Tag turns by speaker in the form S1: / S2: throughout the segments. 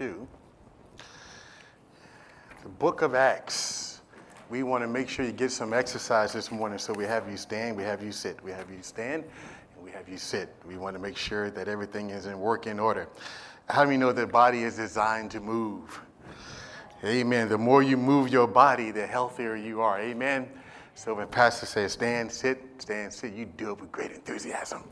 S1: to the book of Acts. We want to make sure you get some exercise this morning, so we have you stand, we have you sit, we have you stand, and we have you sit. We want to make sure that everything is in working order. How do you know the body is designed to move? Amen. The more you move your body, the healthier you are. Amen. So when Pastor says stand, sit, stand, sit, you do it with great enthusiasm.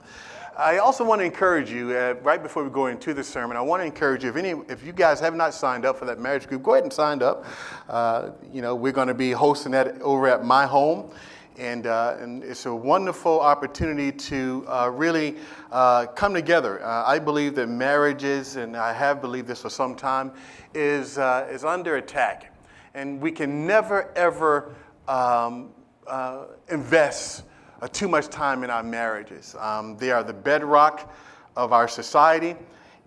S1: I also want to encourage you, uh, right before we go into the sermon, I want to encourage you, if, any, if you guys have not signed up for that marriage group, go ahead and sign up. Uh, you know, we're going to be hosting that over at my home. And, uh, and it's a wonderful opportunity to uh, really uh, come together. Uh, I believe that marriages, and I have believed this for some time, is, is under attack. And we can never, ever um, invest uh, too much time in our marriages. Um, they are the bedrock of our society.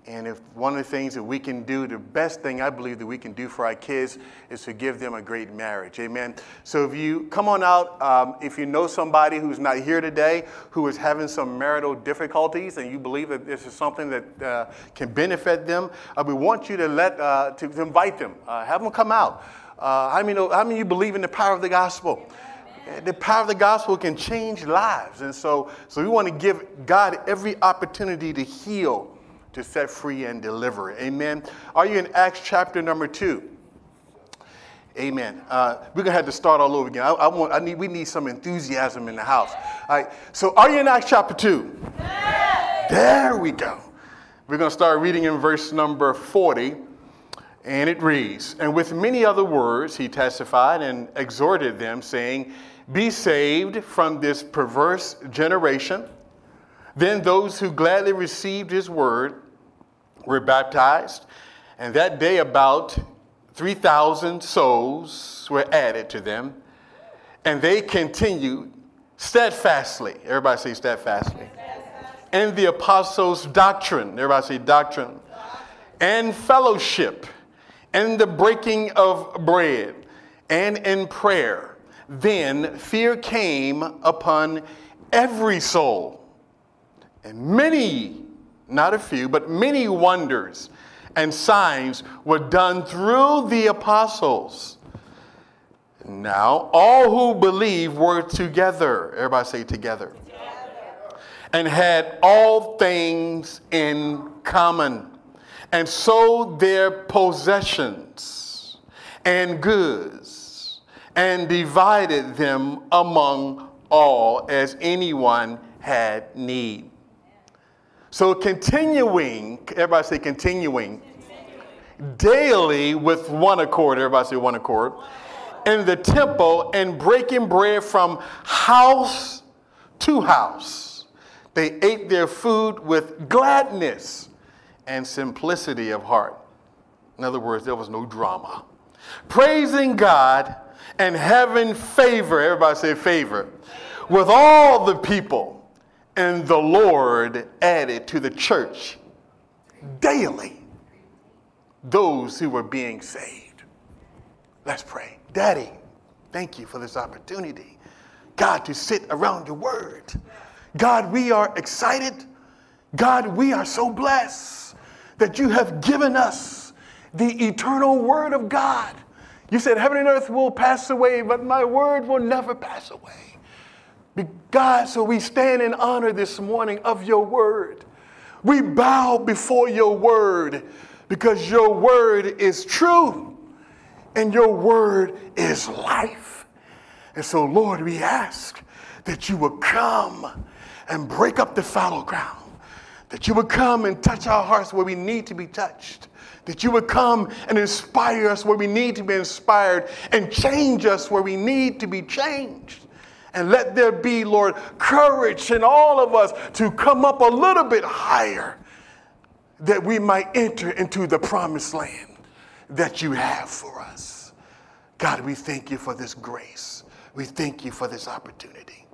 S1: And if one of the things that we can do, the best thing I believe that we can do for our kids is to give them a great marriage. Amen. So if you come on out, um, if you know somebody who's not here today, who is having some marital difficulties, and you believe that this is something that uh, can benefit them, uh, we want you to let uh, to, invite them, uh, have them come out. Uh, how many know, how many you believe in the power of the gospel? The power of the gospel can change lives. And so, so we want to give God every opportunity to heal, to set free, and deliver. Amen. Are you in Acts chapter number two? Amen. Uh, we're gonna have to start all over again. I, I, want, I need, we need some enthusiasm in the house. All right. So, are you in Acts chapter two? Yes. There we go. We're gonna start reading in verse number forty, and it reads: And with many other words, he testified and exhorted them, saying be saved from this perverse generation. Then those who gladly received his word were baptized, and that day about 3,000 souls were added to them, and they continued steadfastly. Everybody say steadfastly. And the apostles' doctrine. Everybody say doctrine. And fellowship, and the breaking of bread, and in prayer. Then fear came upon every soul, and many, not a few, but many wonders and signs were done through the apostles. Now, all who believed were together. Everybody say together. together. And had all things in common, and sold their possessions and goods and divided them among all as anyone had need. So continuing, everybody say continuing, daily with one accord, everybody say one accord, in the temple and breaking bread from house to house. They ate their food with gladness and simplicity of heart. In other words, there was no drama. Praising God and having favor, everybody say favor, with all the people. And the Lord added to the church daily those who were being saved. Let's pray. Daddy, thank you for this opportunity. God, to sit around your word. God, we are excited. God, we are so blessed that you have given us the eternal word of God you said, Heaven and earth will pass away, but my word will never pass away. God, so we stand in honor this morning of your word. We bow before your word because your word is true and your word is life. And so, Lord, we ask that you would come and break up the fallow ground, that you would come and touch our hearts where we need to be touched, that you would come and inspire us where we need to be inspired and change us where we need to be changed. And let there be, Lord, courage in all of us to come up a little bit higher that we might enter into the promised land that you have for us. God, we thank you for this grace. We thank you for this opportunity.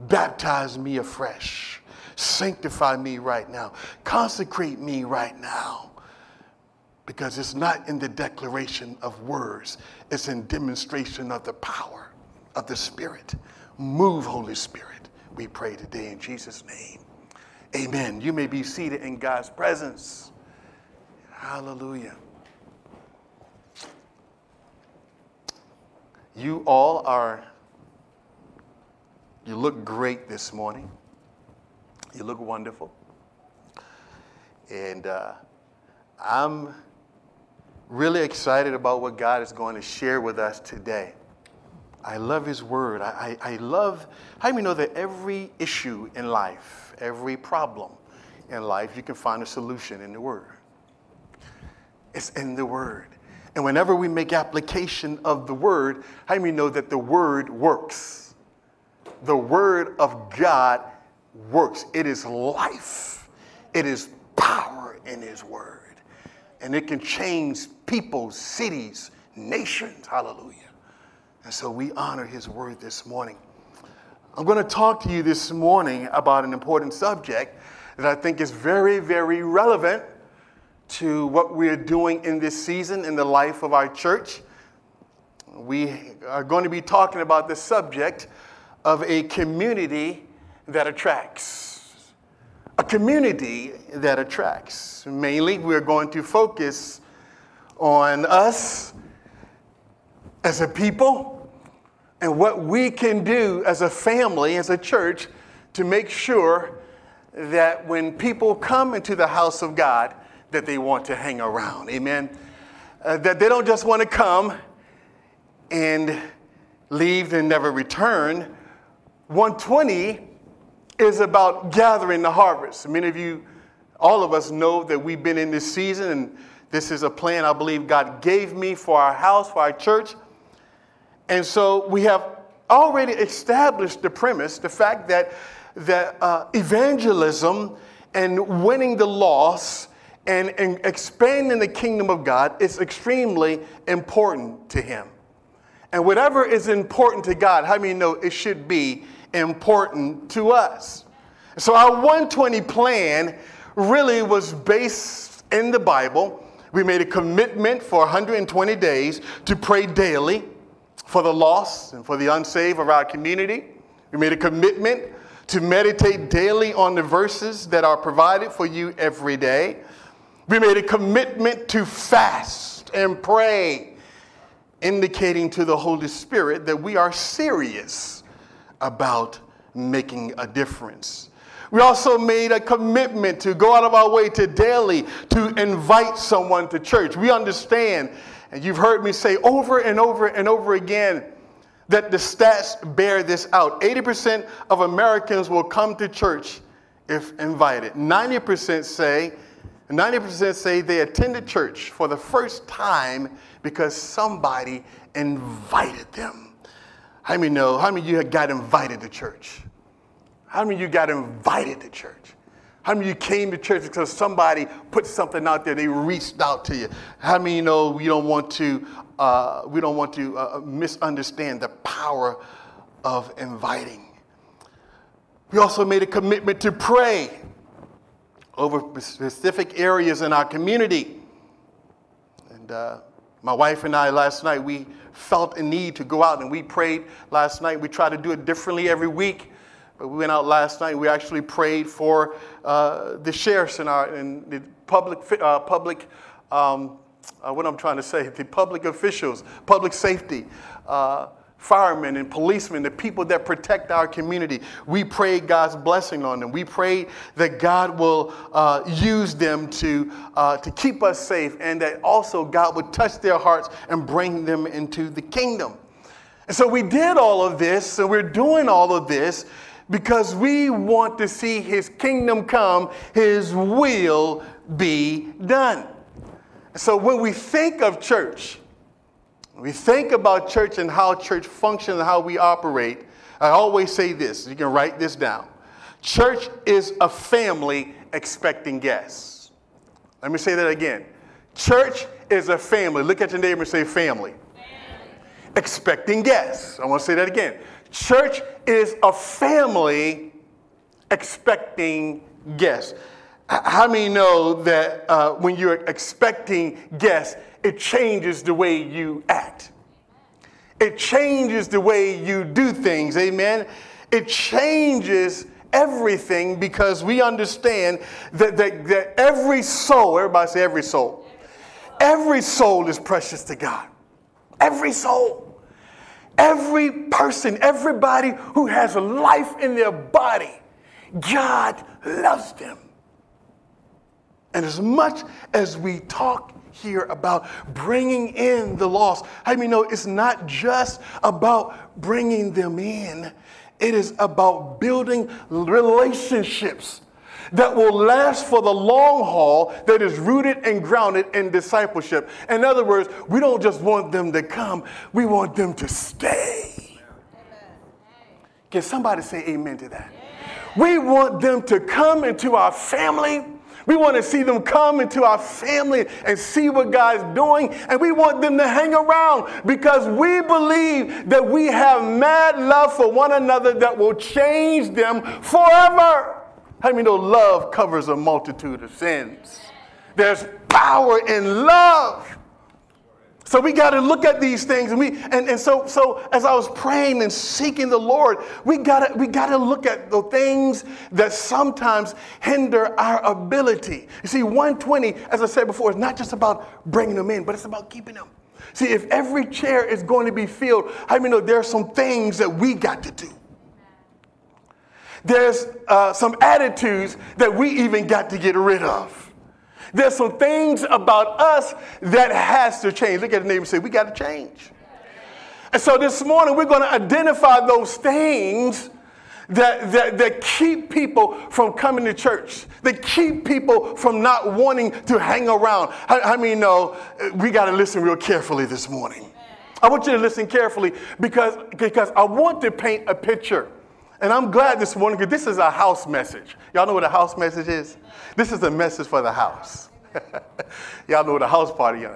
S1: Baptize me afresh. Sanctify me right now. Consecrate me right now because it's not in the declaration of words, it's in demonstration of the power of the Spirit. Move, Holy Spirit, we pray today in Jesus' name. Amen. You may be seated in God's presence. Hallelujah. You all are, you look great this morning. You look wonderful. And uh, I'm really excited about what God is going to share with us today. I love His Word. I, I, I love, how do you know that every issue in life, every problem in life, you can find a solution in the Word? It's in the Word. And whenever we make application of the Word, how do you know that the Word works? The Word of God works. It is life, it is power in His Word and it can change people, cities, nations. Hallelujah. And so we honor his word this morning. I'm going to talk to you this morning about an important subject that I think is very, very relevant to what we're doing in this season in the life of our church. We are going to be talking about the subject of a community that attracts a community that attracts. Mainly, we're going to focus on us as a people and what we can do as a family, as a church, to make sure that when people come into the house of God, that they want to hang around. Amen. Uh, that they don't just want to come and leave and never return. 120 is about gathering the harvest. Many of you, all of us know that we've been in this season, and this is a plan I believe God gave me for our house, for our church. And so we have already established the premise, the fact that, that uh, evangelism and winning the lost and, and expanding the kingdom of God is extremely important to Him. And whatever is important to God, how many know it should be important to us. So our 120 plan really was based in the Bible. We made a commitment for 120 days to pray daily for the lost and for the unsaved of our community. We made a commitment to meditate daily on the verses that are provided for you every day. We made a commitment to fast and pray, indicating to the Holy Spirit that we are serious about making a difference. We also made a commitment to go out of our way to daily to invite someone to church. We understand, and you've heard me say over and over and over again, that the stats bear this out. 80% of Americans will come to church if invited. 90% say, 90% say they attended church for the first time because somebody invited them. How many know? How many of you got invited to church? How many of you got invited to church? How many of you came to church because somebody put something out there? They reached out to you. How many you know we don't want to uh, we don't want to uh, misunderstand the power of inviting? We also made a commitment to pray over specific areas in our community. And uh, my wife and I last night we felt a need to go out and we prayed last night. We try to do it differently every week. But we went out last night. We actually prayed for uh, the sheriffs in our in the public uh, public. Um, uh, what I'm trying to say, the public officials, public safety, uh, firemen and policemen, the people that protect our community. We pray God's blessing on them. We pray that God will uh, use them to, uh, to keep us safe and that also God would touch their hearts and bring them into the kingdom. And so we did all of this, and we're doing all of this because we want to see His kingdom come, His will be done. So when we think of church, we think about church and how church functions and how we operate, I always say this. You can write this down. Church is a family expecting guests. Let me say that again. Church is a family. Look at your neighbor and say, family. family. Expecting guests. I want to say that again. Church is a family expecting guests. How many know that uh, when you're expecting guests, it changes the way you act. It changes the way you do things, amen? It changes everything because we understand that, that, that every soul, everybody say every soul, every soul is precious to God. Every soul. Every person, everybody who has life in their body, God loves them. And as much as we talk here about bringing in the lost, I mean, no, it's not just about bringing them in, it is about building relationships that will last for the long haul, that is rooted and grounded in discipleship. In other words, we don't just want them to come, we want them to stay. Can somebody say amen to that? We want them to come into our family. We want to see them come into our family and see what God's doing. And we want them to hang around because we believe that we have mad love for one another that will change them forever. How many know love covers a multitude of sins? There's power in love. So we got to look at these things, and we and, and so so as I was praying and seeking the Lord, we gotta we gotta look at the things that sometimes hinder our ability. You see, 120, as I said before, is not just about bringing them in, but it's about keeping them. See, if every chair is going to be filled, I mean, there are some things that we got to do. There's uh, some attitudes that we even got to get rid of. There's some things about us that has to change. Look at the neighbor and say, we got to change. And so this morning we're going to identify those things that, that, that keep people from coming to church, that keep people from not wanting to hang around. I, I mean, no, we got to listen real carefully this morning. I want you to listen carefully because, because I want to paint a picture. And I'm glad this morning because this is a house message. Y'all know what a house message is? This is a message for the house. Y'all know what a house party.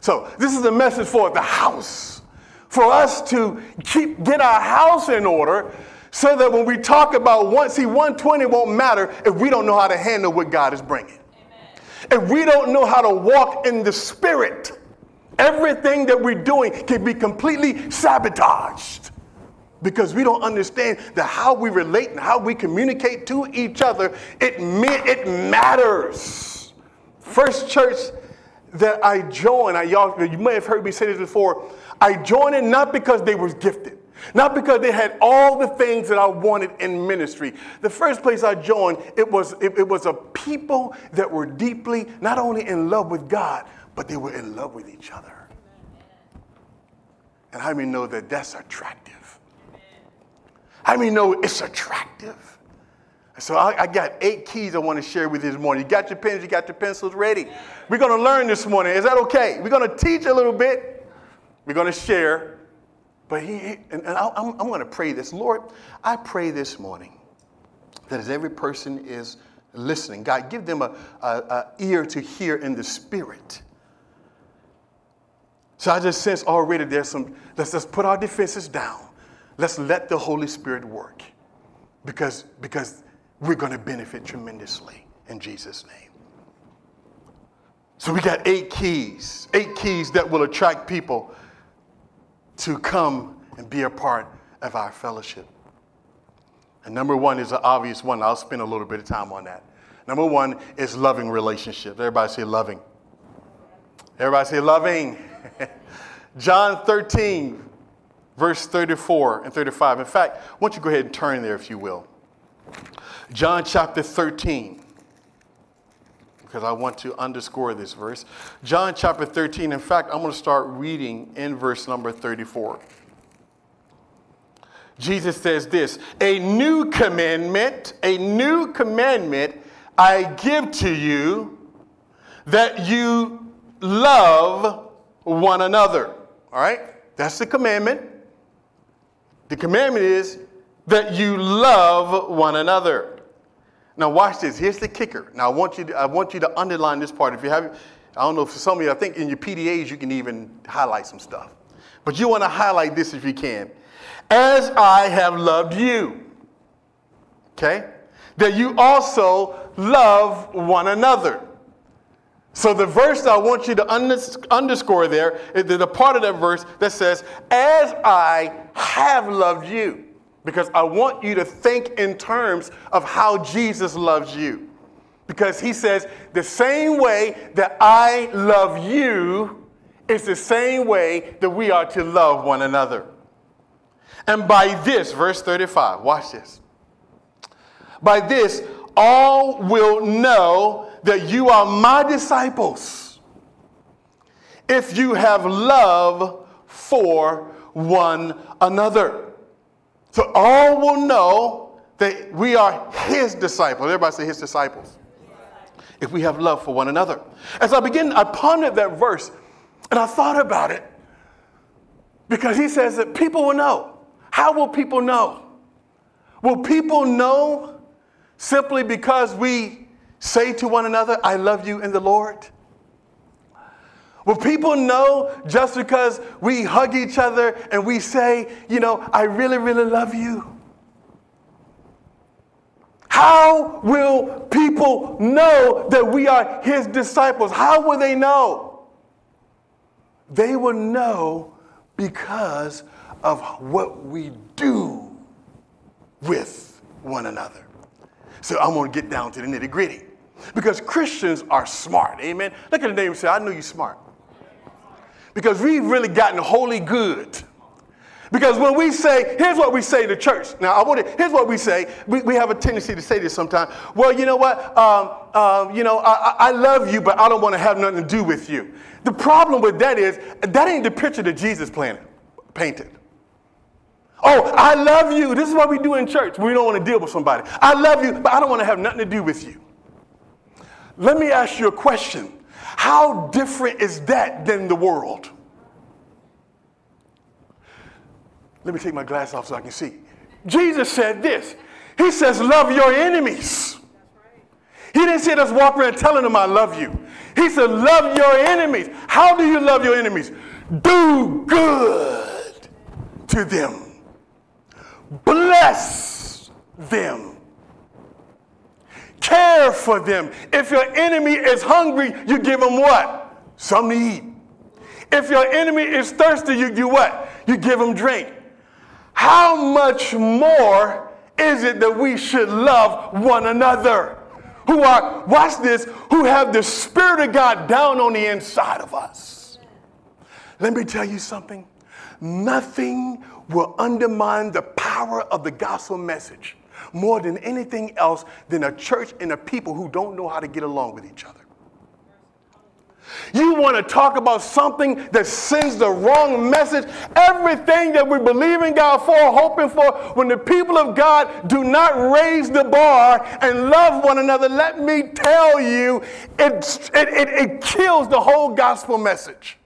S1: So this is a message for the house. For us to keep get our house in order so that when we talk about one, see, 120 won't matter if we don't know how to handle what God is bringing. If we don't know how to walk in the spirit, everything that we're doing can be completely sabotaged because we don't understand that how we relate and how we communicate to each other, it, it matters. First church that I joined, I, y'all, you may have heard me say this before, I joined it not because they was gifted. Not because they had all the things that I wanted in ministry. The first place I joined, it was, it, it was a people that were deeply not only in love with God, but they were in love with each other. And how many know that that's attractive? How many know it's attractive? So I, I, got eight keys I want to share with you this morning. You got your pens, you got your pencils ready. We're going to learn this morning. Is that okay? We're going to teach a little bit. We're going to share. But he, and, and I, I'm, I'm going to pray this. Lord, I pray this morning that as every person is listening, God, give them a, a, a ear to hear in the spirit. So I just sense already there's some, let's just put our defenses down. Let's let the Holy Spirit work because, because we're going to benefit tremendously in Jesus' name. So we got eight keys, eight keys that will attract people to come and be a part of our fellowship. And number one is an obvious one. I'll spend a little bit of time on that. Number one is loving relationships. Everybody say loving. Everybody say loving. John 13, verse 34 and 35. In fact, why don't you go ahead and turn there if you will. John chapter 13, because I want to underscore this verse. John chapter 13, in fact, I'm going to start reading in verse number 34. Jesus says this A new commandment, a new commandment I give to you that you love one another. All right? That's the commandment. The commandment is that you love one another. Now watch this. Here's the kicker. Now I want you to, I want you to underline this part. If you have, I don't know for some of you, I think in your PDAs you can even highlight some stuff. But you want to highlight this if you can. As I have loved you. Okay? That you also love one another. So the verse I want you to underscore there is the part of that verse that says, As I have loved you. Because I want you to think in terms of how Jesus loves you. Because he says, the same way that I love you is the same way that we are to love one another. And by this, verse 35, watch this. By this, all will know that you are my disciples if you have love for one another. So all will know that we are his disciples. Everybody say his disciples. If we have love for one another. As I begin, I pondered that verse and I thought about it because he says that people will know. How will people know? Will people know simply because we say to one another, I love you in the Lord? Will people know just because we hug each other and we say, you know, I really, really love you? How will people know that we are his disciples? How will they know? They will know because of what we do with one another. So I'm going to get down to the nitty gritty. Because Christians are smart. Amen. Look at the name and say, I know you're smart because we've really gotten holy good. Because when we say, here's what we say to church. Now, I want to, here's what we say. We, we have a tendency to say this sometimes. Well, you know what? Um, um, you know, I, I love you, but I don't want to have nothing to do with you. The problem with that is, that ain't the picture that Jesus planted, painted. Oh, I love you. This is what we do in church. We don't want to deal with somebody. I love you, but I don't want to have nothing to do with you. Let me ask you a question. How different is that than the world? Let me take my glass off so I can see. Jesus said this. He says, Love your enemies. He didn't say us walk around telling them I love you. He said, Love your enemies. How do you love your enemies? Do good to them, bless them care for them. If your enemy is hungry, you give him what? Something to eat. If your enemy is thirsty, you do what? You give him drink. How much more is it that we should love one another? Who are, watch this, who have the Spirit of God down on the inside of us. Let me tell you something. Nothing will undermine the power of the gospel message more than anything else than a church and a people who don't know how to get along with each other. You want to talk about something that sends the wrong message. Everything that we believe in God for, hoping for, when the people of God do not raise the bar and love one another, let me tell you, it, it, it, it kills the whole gospel message.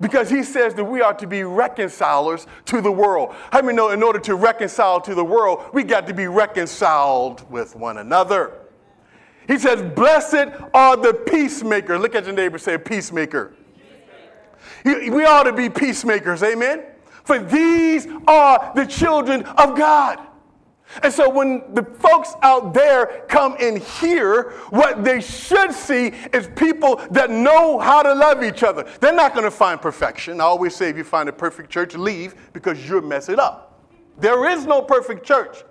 S1: Because he says that we are to be reconcilers to the world. How many know in order to reconcile to the world, we got to be reconciled with one another? He says, Blessed are the peacemakers. Look at your neighbor, say, peacemaker. peacemaker. We ought to be peacemakers, amen? For these are the children of God. And so when the folks out there come and hear, what they should see is people that know how to love each other. They're not going to find perfection. I always say if you find a perfect church, leave because you're messing up. There is no perfect church.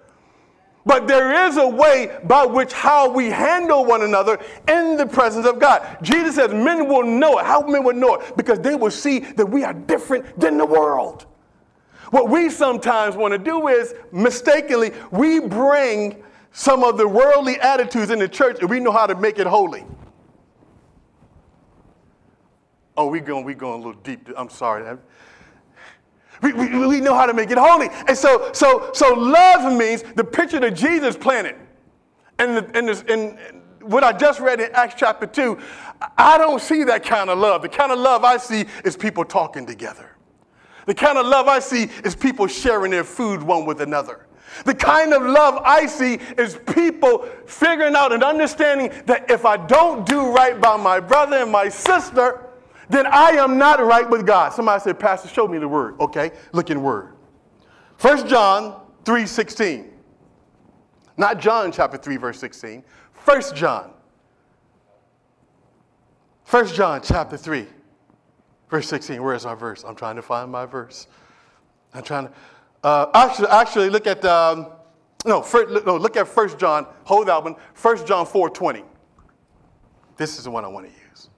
S1: But there is a way by which how we handle one another in the presence of God. Jesus says men will know it. How men will know it? Because they will see that we are different than the world. What we sometimes want to do is mistakenly, we bring some of the worldly attitudes in the church and we know how to make it holy. Oh, we're going, we going a little deep. I'm sorry. We, we, we know how to make it holy. And so, so, so love means the picture that Jesus planted. And, the, and, this, what I just read in Acts chapter 2, I don't see that kind of love. The kind of love I see is people talking together. The kind of love I see is people sharing their food one with another. The kind of love I see is people figuring out and understanding that if I don't do right by my brother and my sister, then I am not right with God. Somebody said, Pastor, show me the word. Okay, look in word. 1 John 3 16. Not John chapter 3, verse 16. 1 John. 1 John chapter 3. Verse 16, where is our verse? I'm trying to find my verse. I'm trying to. Uh, actually, actually, look at um, no, first, no, look at 1 John. Hold that one. 1 John 4 20. This is the one I want to use.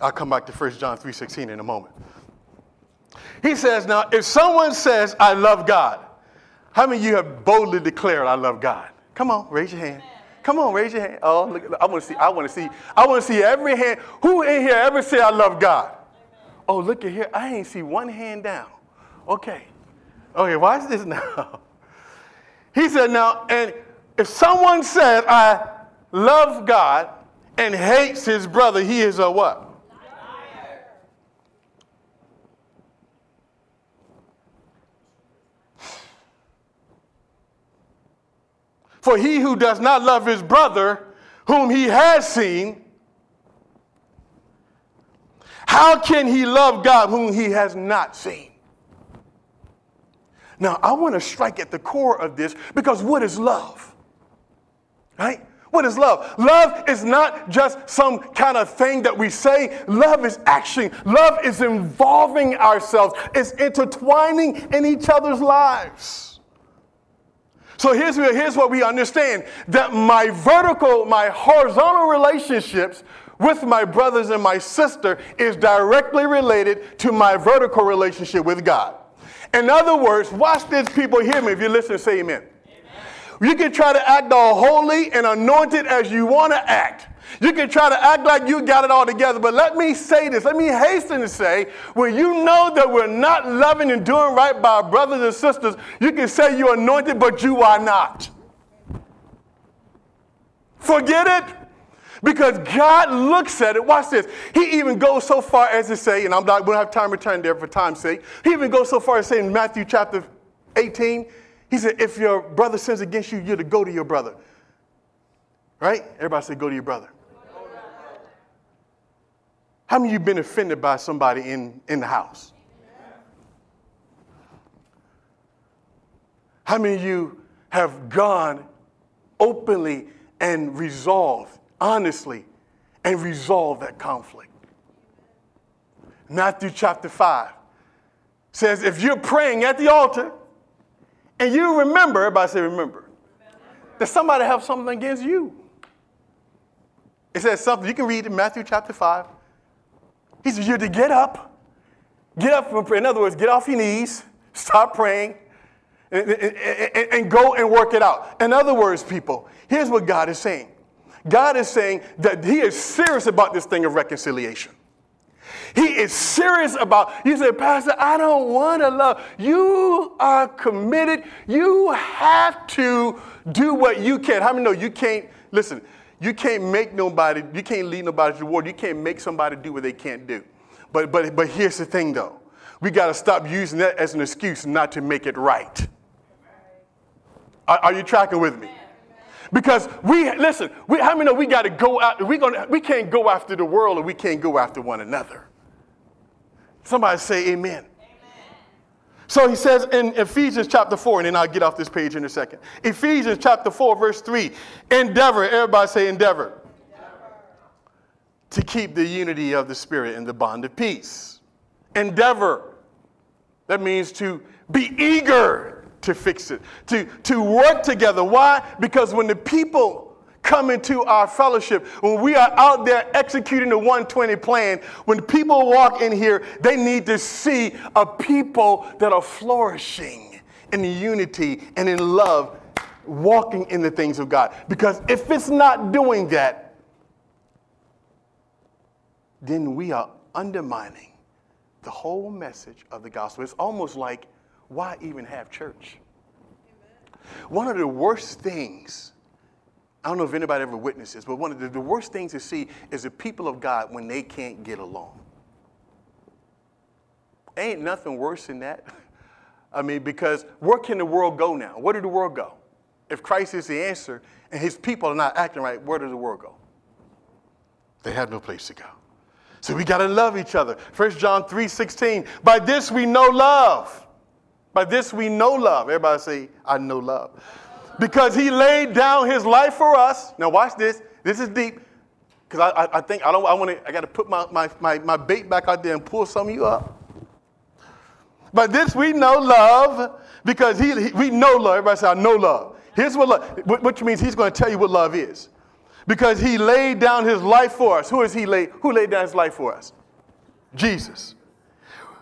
S1: I'll come back to 1 John 3 16 in a moment. He says, now, if someone says, I love God, how many of you have boldly declared, I love God? Come on, raise your hand. Come on, raise your hand. Oh, look, I want to see. I want to see. I want to see every hand. Who in here ever say I love God? Oh, look at here. I ain't see one hand down. Okay. Okay, watch this now. He said, now, and if someone says, I love God and hates his brother, he is a what? For he who does not love his brother, whom he has seen, how can he love God whom he has not seen? Now, I want to strike at the core of this because what is love? Right? What is love? Love is not just some kind of thing that we say. Love is action. Love is involving ourselves. It's intertwining in each other's lives. So here's, here's what we understand that my vertical, my horizontal relationships with my brothers and my sister is directly related to my vertical relationship with God. In other words, watch this, people hear me. If you listen, say amen. You can try to act all holy and anointed as you want to act. You can try to act like you got it all together, but let me say this. Let me hasten to say, when you know that we're not loving and doing right by our brothers and sisters, you can say you're anointed, but you are not. Forget it. Because God looks at it. Watch this. He even goes so far as to say, and I'm not, we don't have time to turn there for time's sake. He even goes so far as to say in Matthew chapter 18, he said, if your brother sins against you, you're to go to your brother. Right? Everybody say, go to your brother. How many of you been offended by somebody in, in the house? How many of you have gone openly and resolved, honestly, and resolved that conflict? Matthew chapter 5 says, if you're praying at the altar and you remember, everybody say remember, that somebody have something against you. It says something, you can read in Matthew chapter 5, he says, You're to get up, get up from prayer. In other words, get off your knees, stop praying, and, and, and, go and work it out. In other words, people, here's what God is saying God is saying that He is serious about this thing of reconciliation. He is serious about, you say, Pastor, I don't want to love. You are committed. You have to do what you can. How many know you can't, listen, you can't make nobody, you can't lead nobody to the world. You can't make somebody do what they can't do. But, but, but here's the thing though. We got to stop using that as an excuse not to make it right. Are, are you tracking with me? Because we listen, we, how many know we got to go out? We gonna we can't go after the world, and we can't go after one another. Somebody say Amen. So he says in Ephesians chapter 4, and then I'll get off this page in a second. Ephesians chapter 4, verse 3. Endeavor, everybody say endeavor. endeavor. To keep the unity of the Spirit in the bond of peace. Endeavor. That means to be eager to fix it, to, to work together. Why? Because when the people come into our fellowship, when we are out there executing the 120 plan, when people walk in here, they need to see a people that are flourishing in unity and in love, walking in the things of God. Because if it's not doing that, then we are undermining the whole message of the gospel. It's almost like, why even have church? One of the worst things I don't know if anybody ever witnessed this, but one of the, the worst things to see is the people of God when they can't get along. Ain't nothing worse than that. I mean, because where can the world go now? Where did the world go? If Christ is the answer and his people are not acting right, where does the world go? They have no place to go. So we got to love each other. 1 John 3 16. By this we know love. By this we know love. Everybody say, I know love because he laid down his life for us. Now, watch this. This is deep. Because I, I, I, think I don't I want to I got to put my, my, my, my bait back out there and pull some of you up. But this we know love because he, he we know love. Everybody say, I know love. Here's what love, which means he's going to tell you what love is. Because he laid down his life for us. Who is he laid? Who laid down his life for us? Jesus.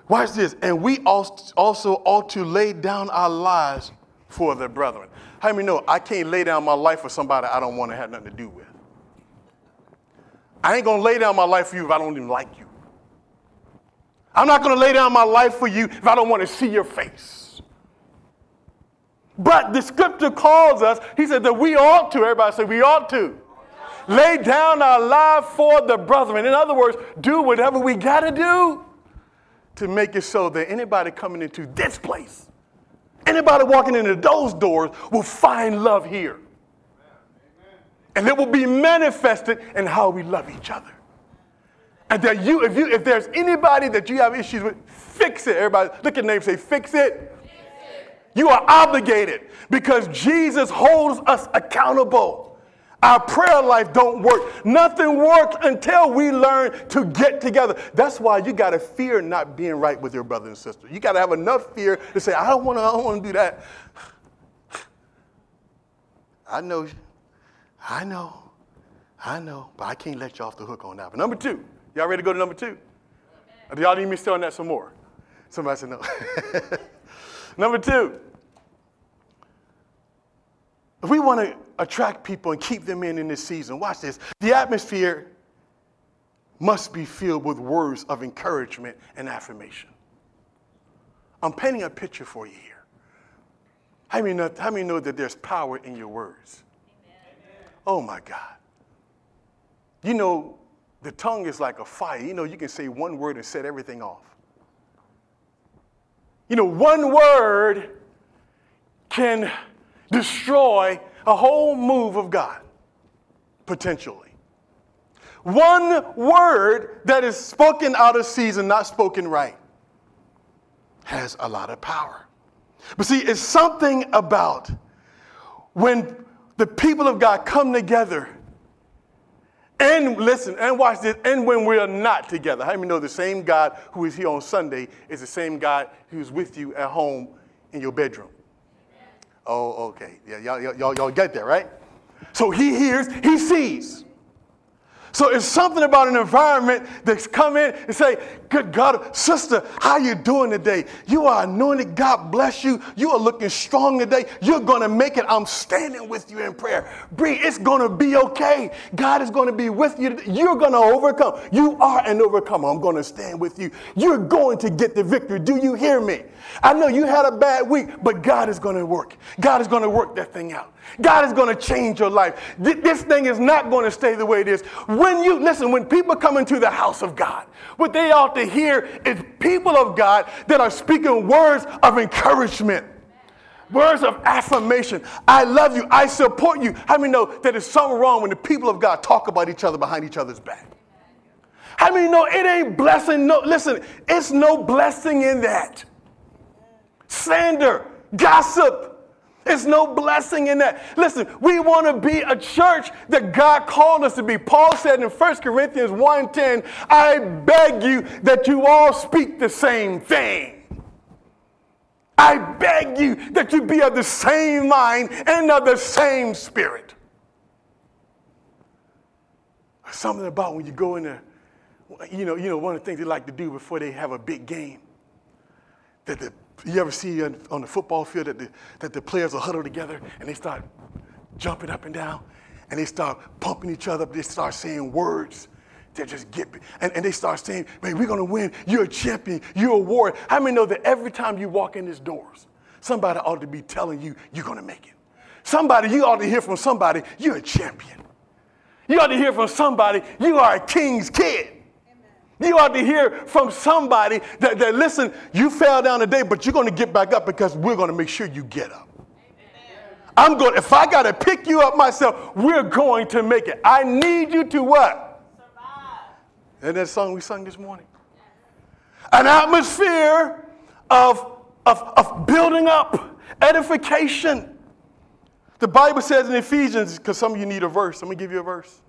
S1: Watch this. And we also ought to lay down our lives for the brethren. How many know I can't lay down my life for somebody I don't want to have nothing to do with? I ain't going to lay down my life for you if I don't even like you. I'm not going to lay down my life for you if I don't want to see your face. But the scripture calls us, he said that we ought to, everybody say we ought to. Lay down our life for the brethren. In other words, do whatever we got to do to make it so that anybody coming into this place, anybody walking into those doors will find love here. And it will be manifested in how we love each other. And that you, if you, if there's anybody that you have issues with, fix it. Everybody, look at name, say, fix it. fix it. You are obligated because Jesus holds us accountable. Our prayer life don't work. Nothing works until we learn to get together. That's why you got to fear not being right with your brother and sister. You got to have enough fear to say, I don't want to, I don't want to do that. I know, I know, I know, but I can't let you off the hook on that. But number two, y'all ready to go to number two? Do y'all need me stay on that some more? Somebody said no. number two, if we want to attract people and keep them in in this season, watch this. The atmosphere must be filled with words of encouragement and affirmation. I'm painting a picture for you here. How many know, how many know that there's power in your words? Amen. Oh my God. You know, the tongue is like a fire. You know, you can say one word and set everything off. You know, one word can destroy a whole move of God, potentially. One word that is spoken out of season, not spoken right, has a lot of power. But see, it's something about when the people of God come together and listen and watch this, and when we are not together. How many know the same God who is here on Sunday is the same God who's with you at home in your bedroom? Oh, okay. Yeah, y'all, y'all, y'all get there, right? So he hears, he sees. So it's something about an environment that's come in and say, good God, sister, how you doing today? You are anointed. God bless you. You are looking strong today. You're going to make it. I'm standing with you in prayer. Bree, it's going to be okay. God is going to be with you. You're going to overcome. You are an overcomer. I'm going to stand with you. You're going to get the victory. Do you hear me? I know you had a bad week, but God is going to work. God is going to work that thing out. God is going to change your life. This thing is not going to stay the way it is. When you, listen, when people come into the house of God, what they ought to hear is people of God that are speaking words of encouragement. Words of affirmation. I love you. I support you. How many know that there's something wrong when the people of God talk about each other behind each other's back? How many know it ain't blessing? No, listen, it's no blessing in that slander, gossip. There's no blessing in that. Listen, we want to be a church that God called us to be. Paul said in 1 Corinthians 1:10, I beg you that you all speak the same thing. I beg you that you be of the same mind and of the same spirit. Something about when you go in there, you know, you know, one of the things they like to do before they have a big game, that the you ever see on the football field that the, that the players are huddled together and they start jumping up and down and they start pumping each other up. They start saying words that just get, and, and they start saying, man, we're going to win. You're a champion. You're a warrior. How many know that every time you walk in these doors, somebody ought to be telling you you're going to make it? Somebody, you ought to hear from somebody, you're a champion. You ought to hear from somebody, you are a king's kid. You ought to hear from somebody that, that listen, you fell down today, but you're going to get back up because we're going to make sure you get up. I'm going, if I got to pick you up myself, we're going to make it. I need you to what? Survive. And that song we sung this morning. An atmosphere of, of, of building up, edification. The Bible says in Ephesians, because some of you need a verse, let me give you a verse.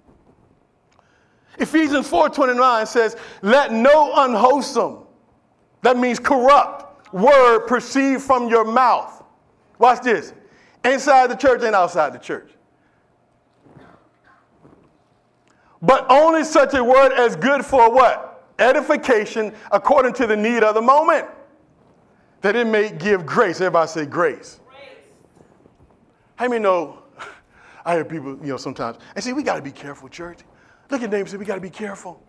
S1: Ephesians 4:29 says, "Let no unwholesome, that means corrupt, word proceed from your mouth." Watch this. Inside the church and outside the church. But only such a word as good for what? edification according to the need of the moment, that it may give grace. Everybody say grace. How many know? I hear people, you know, sometimes, and see, we got to be careful, church. Look at neighbors, say, we got to be careful.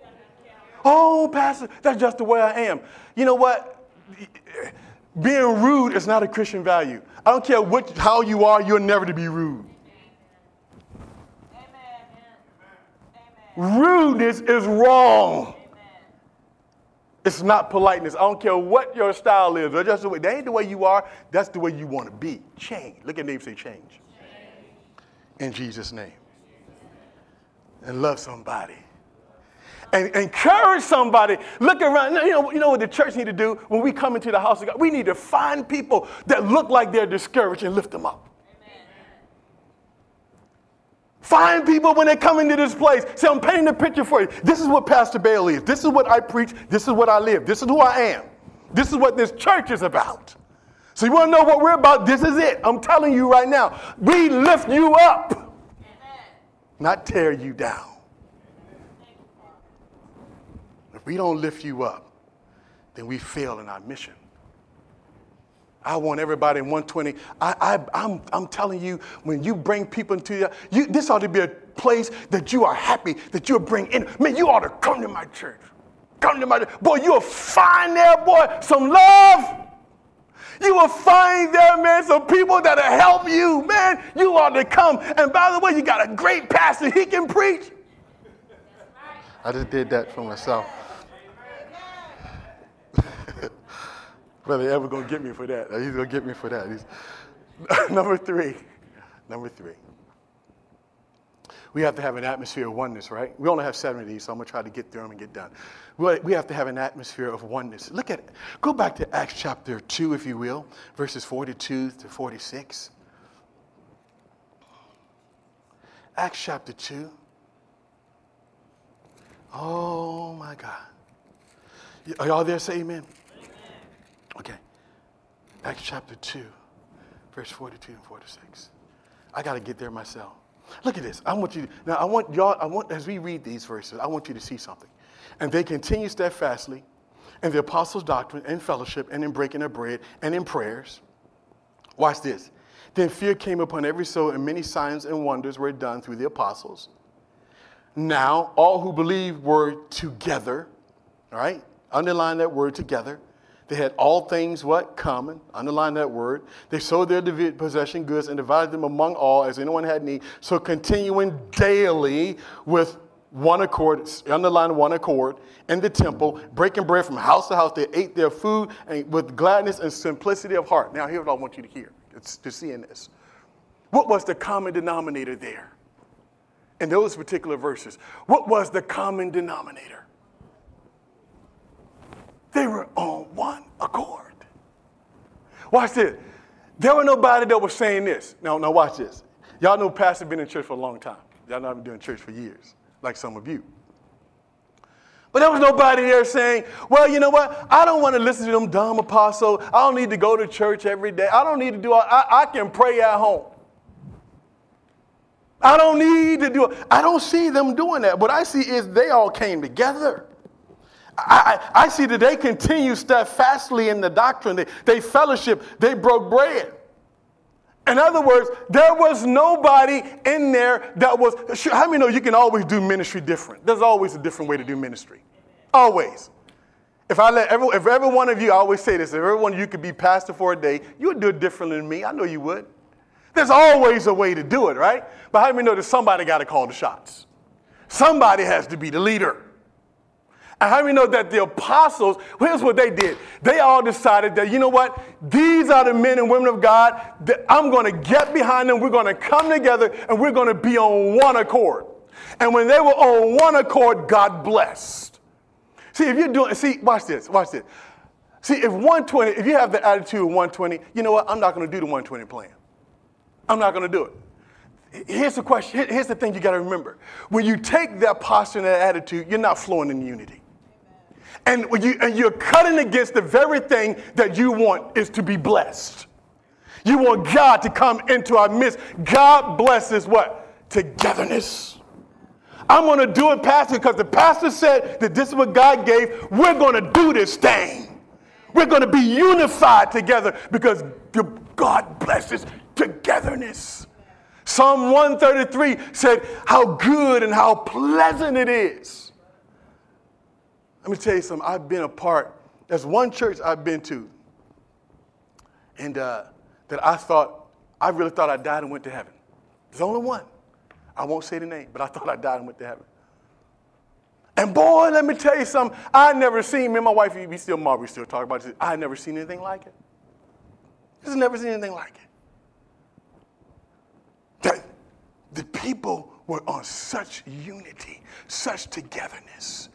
S1: Oh, Pastor, that's just the way I am. You know what? Being rude is not a Christian value. I don't care what, how you are, you're never to be rude. Rudeness is wrong. It's not politeness. I don't care what your style is. Or just the way, that ain't the way you are. That's the way you want to be. Change. Look at name say change. change. In Jesus' name. And love somebody. And encourage somebody. Look around. You know, you know what the church need to do when we come into the house of God? We need to find people that look like they're discouraged and lift them up. Find people when they come into this place. Say, I'm painting a picture for you. This is what Pastor Bailey is. This is what I preach. This is what I live. This is who I am. This is what this church is about. So you want to know what we're about? This is it. I'm telling you right now. We lift you up, Amen. Not tear you down. If we don't lift you up, then we fail in our mission. I want everybody in 120. I, I, I'm, I'm telling you, when you bring people into your, you, this ought to be a place that you are happy that you'll bring in. Man, you ought to come to my church. Come to my boy. You'll find there, boy, some love. You will find there, man, some people that'll help you, man. You ought to come. And by the way, you got a great pastor. He can preach. I just did that for myself. Brother ever gonna get me for that. He's gonna get me for that. He's, number three. Number three. We have to have an atmosphere of oneness, right? We only have seven of these, so I'm gonna try to get through them and get done. We have to have an atmosphere of oneness. Look at it. Go back to Acts chapter 2, if you will, verses 42 to 46. Acts chapter 2. Oh my God. Are y'all there? Say amen. Okay. Acts chapter 2, verse 42 and 46. I got to get there myself. Look at this. I want you, to, now I want y'all, I want, as we read these verses, I want you to see something. And they continue steadfastly in the apostles' doctrine and fellowship and in breaking of bread and in prayers. Watch this. Then fear came upon every soul, and many signs and wonders were done through the apostles. Now, all who believed were together, all right? Underline that word together they had all things what? Common. Underline that word. They sold their possession goods and divided them among all as anyone had need. So continuing daily with one accord, underline one accord, in the temple, breaking bread from house to house. They ate their food and with gladness and simplicity of heart. Now, here's what I want you to hear, it's to see in this. What was the common denominator there? In those particular verses, what was the common denominator? They were on one accord. Watch this. There was nobody that was saying this. Now, now watch this. Y'all know Pastor been in church for a long time. Y'all know I've been doing church for years, like some of you. But there was nobody there saying, well, you know what? I don't want to listen to them dumb apostle. I don't need to go to church every day. I don't need to do all, I, I can pray at home. I don't need to do it. I don't see them doing that. What I see is they all came together. I, I, see that they continue steadfastly in the doctrine. They, they fellowship, they broke bread. In other words, there was nobody in there that was. How many know you can always do ministry different? There's always a different way to do ministry. Always. If I let every, if every one of you, I always say this, if every one of you could be pastor for a day, you would do it differently than me. I know you would. There's always a way to do it, right? But how many know that somebody got to call the shots? Somebody has to be the leader. And how many know that the apostles, here's what they did. They all decided that, you know what? These are the men and women of God that I'm going to get behind them. We're going to come together and we're going to be on one accord. And when they were on one accord, God blessed. See, if you're doing, see, watch this, watch this. See, if 120, if you have the attitude of 120, you know what? I'm not going to do the 120 plan. I'm not going to do it. Here's the question. Here's the thing you got to remember. When you take that posture and that attitude, you're not flowing in unity. And, you, and you're cutting against the very thing that you want is to be blessed. You want God to come into our midst. God blesses what? Togetherness. I'm going to do it, Pastor, because the pastor said that this is what God gave. We're going to do this thing. We're going to be unified together because God blesses togetherness. Psalm 133 said how good and how pleasant it is. Let me tell you something. I've been a part, there's one church I've been to, and uh, that I thought, I really thought I died and went to heaven. There's only one. I won't say the name, but I thought I died and went to heaven. And boy, let me tell you something. I never seen me and my wife. We still marvel. We still talk about this. I never seen anything like it. Just never seen anything like it. That the people were on such unity, such togetherness.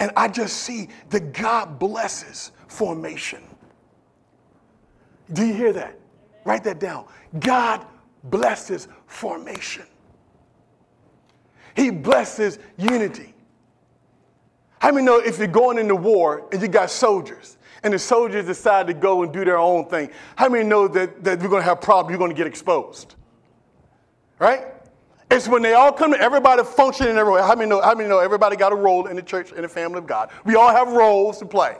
S1: And I just see that God blesses formation. Do you hear that? Write that down. God blesses formation. He blesses unity. How many know if you're going into war and you got soldiers and the soldiers decide to go and do their own thing, how many know that, that you're going to have problems, you're going to get exposed? Right? It's when they all come everybody functioning everywhere. How many know, how many know everybody got a role in the church, in the family of God? We all have roles to play.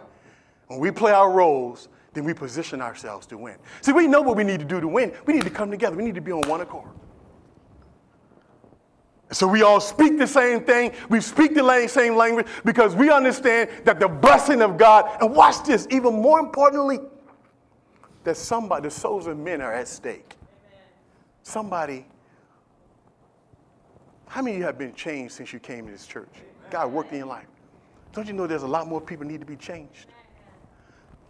S1: When we play our roles, then we position ourselves to win. See, we know what we need to do to win. We need to come together. We need to be on one accord. So we all speak the same thing. We speak the same language because we understand that the blessing of God, and watch this, even more importantly, that somebody, the souls of men are at stake. Somebody, how many of you have been changed since you came to this church? God worked in your life. Don't you know there's a lot more people need to be changed?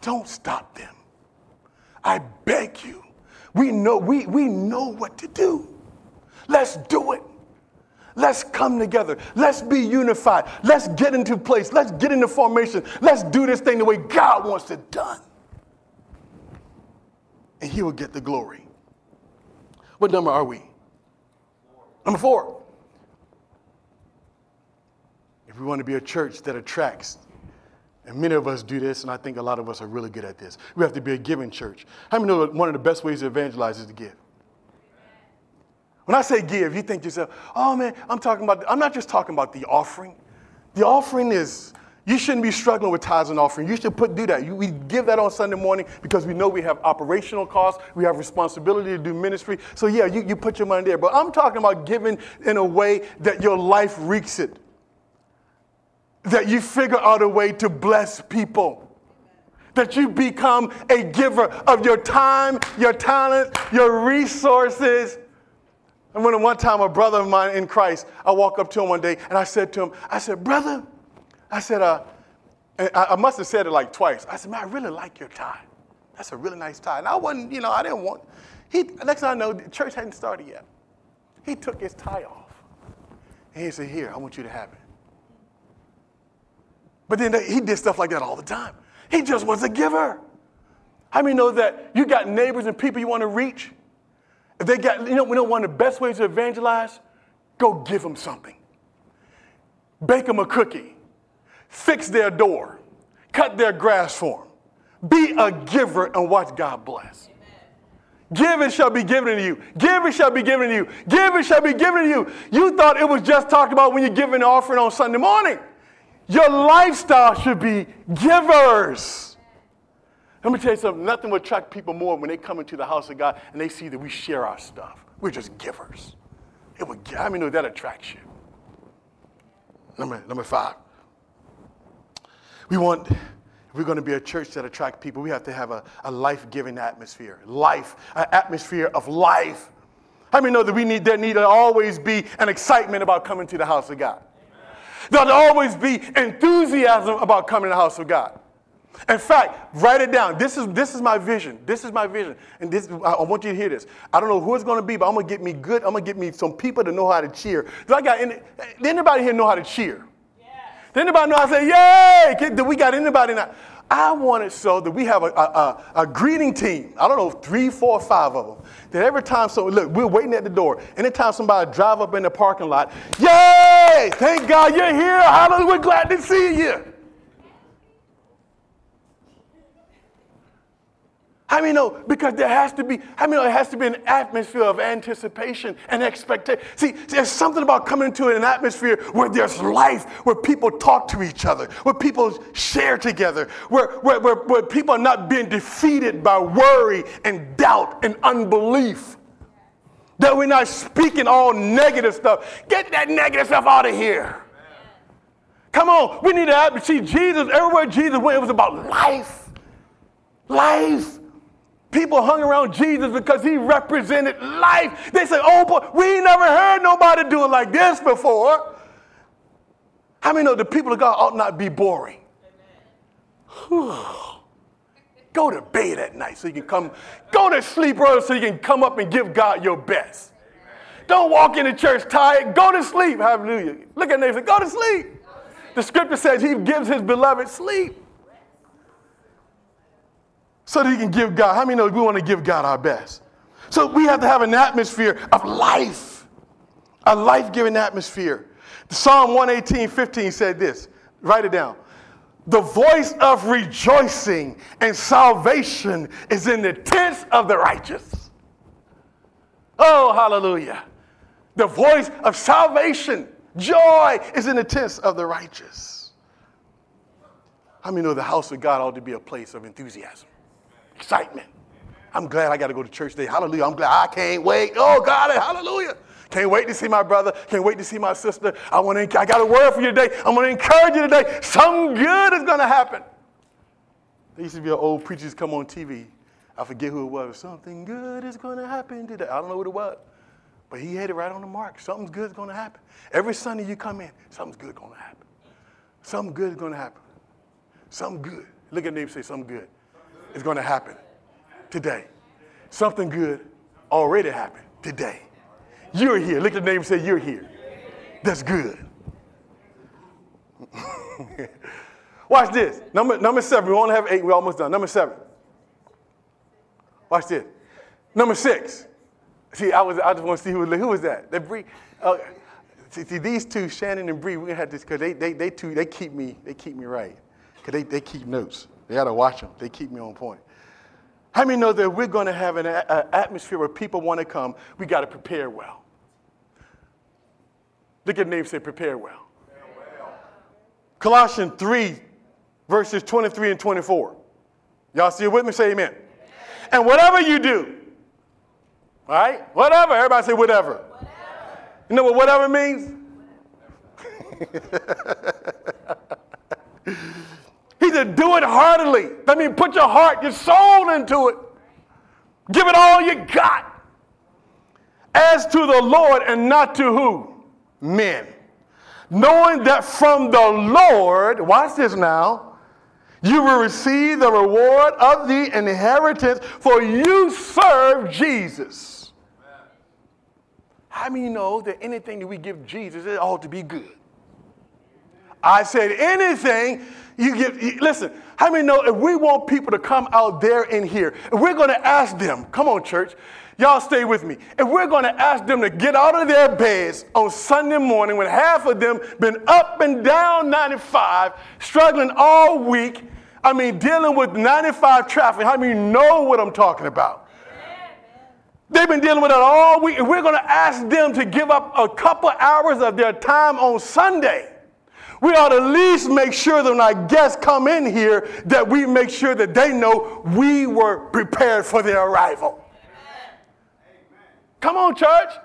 S1: Don't stop them. I beg you. We know, we, we know what to do. Let's do it. Let's come together. Let's be unified. Let's get into place. Let's get into formation. Let's do this thing the way God wants it done. And He will get the glory. What number are we? Number four. If we want to be a church that attracts, and many of us do this, and I think a lot of us are really good at this, we have to be a giving church. How many know one of the best ways to evangelize is to give? When I say give, you think to yourself, oh man, I'm talking about, I'm not just talking about the offering. The offering is, you shouldn't be struggling with tithes and offering. You should put do that. You, we give that on Sunday morning because we know we have operational costs, we have responsibility to do ministry. So yeah, you, you put your money there. But I'm talking about giving in a way that your life reeks it. That you figure out a way to bless people. That you become a giver of your time, your talent, your resources and when one time a brother of mine in Christ, I walked up to him one day and I said to him, I said, brother, I said, uh, I, I must have said it like twice. I said, man, I really like your tie. That's a really nice tie. And I wasn't, you know, I didn't want, he, next thing I know, the church hadn't started yet. He took his tie off. And he said, here, I want you to have it. But then he did stuff like that all the time. He just was a giver. How many know that you got neighbors and people you want to reach? If they got, you know, we know one of the best ways to evangelize? Go give them something. Bake them a cookie. Fix their door. Cut their grass for them. Be a giver and watch God bless. Give it shall be given to you. Give it shall be given to you. Give it shall be given to you. You thought it was just talked about when you're giving an offering on Sunday morning. Your lifestyle should be givers. Let me tell you something, nothing will attract people more when they come into the house of God and they see that we share our stuff. We're just givers. It would, I mean, that attracts you. Number, number five. We want, if we're going to be a church that attracts people, we have to have a, a life giving atmosphere. Life, an atmosphere of life. How many know that we need, there need to always be an excitement about coming to the house of God? There'll always be enthusiasm about coming to the house of God. In fact, write it down. This is, this is my vision. This is my vision. And this, I, I want you to hear this. I don't know who it's going to be, but I'm going to get me good. I'm going to get me some people to know how to cheer. Do I got any, anybody here know how to cheer? Yes. Does anybody know how to say, yay? Do we got anybody now? I want it so that we have a, a, a, a, greeting team. I don't know, three, four, five of them. That every time, so look, we're waiting at the door. Anytime somebody drive up in the parking lot, yay! Thank God you're here. Hallelujah, we're glad to see you. How many know? Because there has to be, how many know it has to be an atmosphere of anticipation and expectation. See, there's something about coming into an atmosphere where there's life, where people talk to each other, where people share together, where, where, where, where people are not being defeated by worry and doubt and unbelief. That we're not speaking all negative stuff. Get that negative stuff out of here. Come on, we need to see Jesus, everywhere Jesus went, it was about life. Life. People hung around Jesus because he represented life. They said, oh boy, we never heard nobody do it like this before. How many know the people of God ought not be boring? go to bed at night so you can come, go to sleep early so you can come up and give God your best. Don't walk into church tired. Go to sleep. Hallelujah. Look at neighbor. Go to sleep. The scripture says he gives his beloved sleep so that he can give God. How many know we want to give God our best? So we have to have an atmosphere of life, a life giving atmosphere. Psalm 118, 15 said this. Write it down. The voice of rejoicing and salvation is in the tents of the righteous. Oh, hallelujah. The voice of salvation, joy is in the tents of the righteous. How many know the house of God ought to be a place of enthusiasm? Excitement. I'm glad I got to go to church today. Hallelujah. I'm glad. I can't wait. Oh, God, hallelujah. Can't wait to see my brother. Can't wait to see my sister. I want to. I got a word for you today. I'm going to encourage you today. Something good is going to happen. There used to be an old preachers come on TV. I forget who it was. Something good is going to happen today. I don't know what it was, but he had it right on the mark. Something's good is going to happen. Every Sunday you come in, something's good going to happen. Something good is going to happen. Something good. Look at the neighbor say something good is going to happen today. Something good already happened today. You're here. Look at the name and say, You're here. That's good. Watch this. Number, number seven. We only have eight. We're almost done. Number seven. Watch this. Number six. See, I was I just want to see who, who was that? That Bree. Uh, see, see, these two, Shannon and Bree, we're gonna have this because they, they, they two they keep me they keep me right because they, they keep notes. They got to watch them. They keep me on point. How many know that we're going to have an a- atmosphere where people want to come? We got to prepare well. Look at the name say, prepare well. well. Colossians 3, verses 23 and 24. Y'all see it with me? Say amen. amen. And whatever you do, all right? Whatever. Everybody say whatever. whatever. You know what whatever means? Said, do it heartily. That means put your heart, your soul into it. Give it all you got. As to the Lord and not to who? Men. Knowing that from the Lord, watch this now, you will receive the reward of the inheritance, for you serve Jesus. How many know that anything that we give Jesus, it ought to be good? I said anything you get, listen, how many know if we want people to come out there and here, if we're going to ask them, come on, church, y'all stay with me. If we're going to ask them to get out of their beds on Sunday morning when half of them been up and down 95, struggling all week, I mean, dealing with 95 traffic, how many know what I'm talking about? They've been dealing with it all week, we're going to ask them to give up a couple hours of their time on Sunday we ought to at least make sure that when our guests come in here, that we make sure that they know we were prepared for their arrival. Amen. Come on, church. Amen.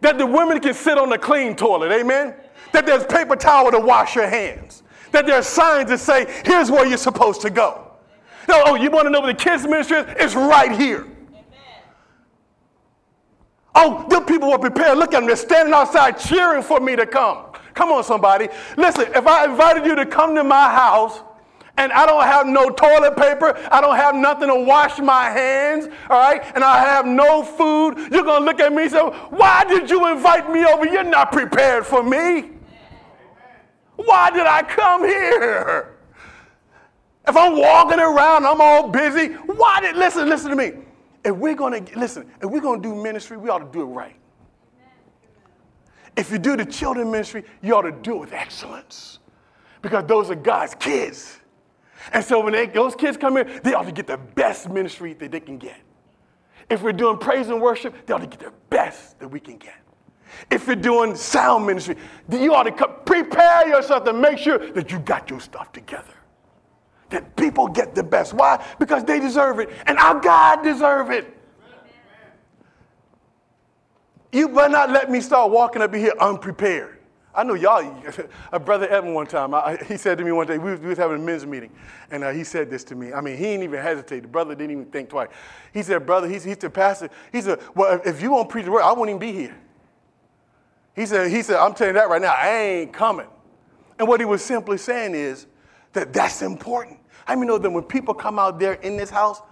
S1: That the women can sit on the clean toilet. Amen. That there's paper towel to wash your hands. That there's signs that say, here's where you're supposed to go. No, oh, you want to know where the kids' ministry is? It's right here. Oh, them people were prepared. Look at them. They're standing outside cheering for me to come. Come on, somebody. Listen, if I invited you to come to my house and I don't have no toilet paper, I don't have nothing to wash my hands, all right, and I have no food, you're going to look at me and say, Why did you invite me over? You're not prepared for me. Why did I come here? If I'm walking around, I'm all busy. Why did, listen, listen to me. If we're going to, listen, if we're going to do ministry, we ought to do it right. If you do the children ministry, you ought to do it with excellence because those are God's kids. And so when they, those kids come here, they ought to get the best ministry that they can get. If we're doing praise and worship, they ought to get the best that we can get. If you're doing sound ministry, you ought to prepare yourself to make sure that you got your stuff together. That people get the best. Why? Because they deserve it, and our God deserve it. You better not let me start walking up here unprepared. I know y'all, a brother Evan one time, I, he said to me one day, we was, we was having a men's meeting, and uh, he said this to me. I mean, he didn't even hesitate. The brother didn't even think twice. He said, brother, he's, he's the pastor. He said, well, if you won't preach the word, I won't even be here. He said, he said, I'm telling you that right now, I ain't coming. And what he was simply saying is that that's important. I mean, know that when people come out there in this house,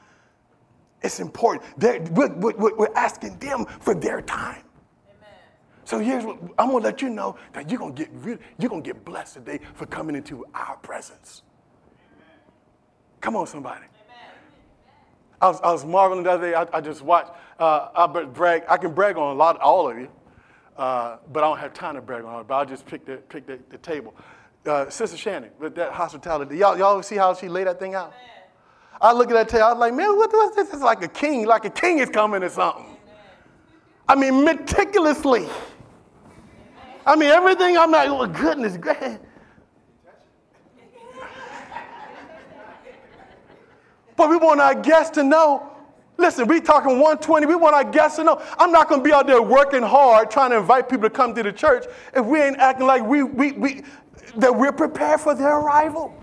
S1: it's important. We're, we're, we're asking them for their time. So here's what I'm gonna let you know that you're gonna get really, you're gonna get blessed today for coming into our presence. Come on, somebody. I was, I was marveling the other day. I, I just watched uh, brag. I can brag on a lot, all of you, uh, but I don't have time to brag on. But I'll just pick the pick the, the table. Uh, Sister Shannon with that hospitality. Y'all, y'all see how she laid that thing out? Amen. I look at that table. I was like, man, what, what's this? It's like a king, like a king is coming or something. I mean, meticulously. I mean, everything, I'm like, oh, goodness. But we want our guests to know. Listen, we talking 120. We want our guests to know. I'm not going to be out there working hard trying to invite people to come to the church if we ain't acting like we, we, we that we're prepared for their arrival.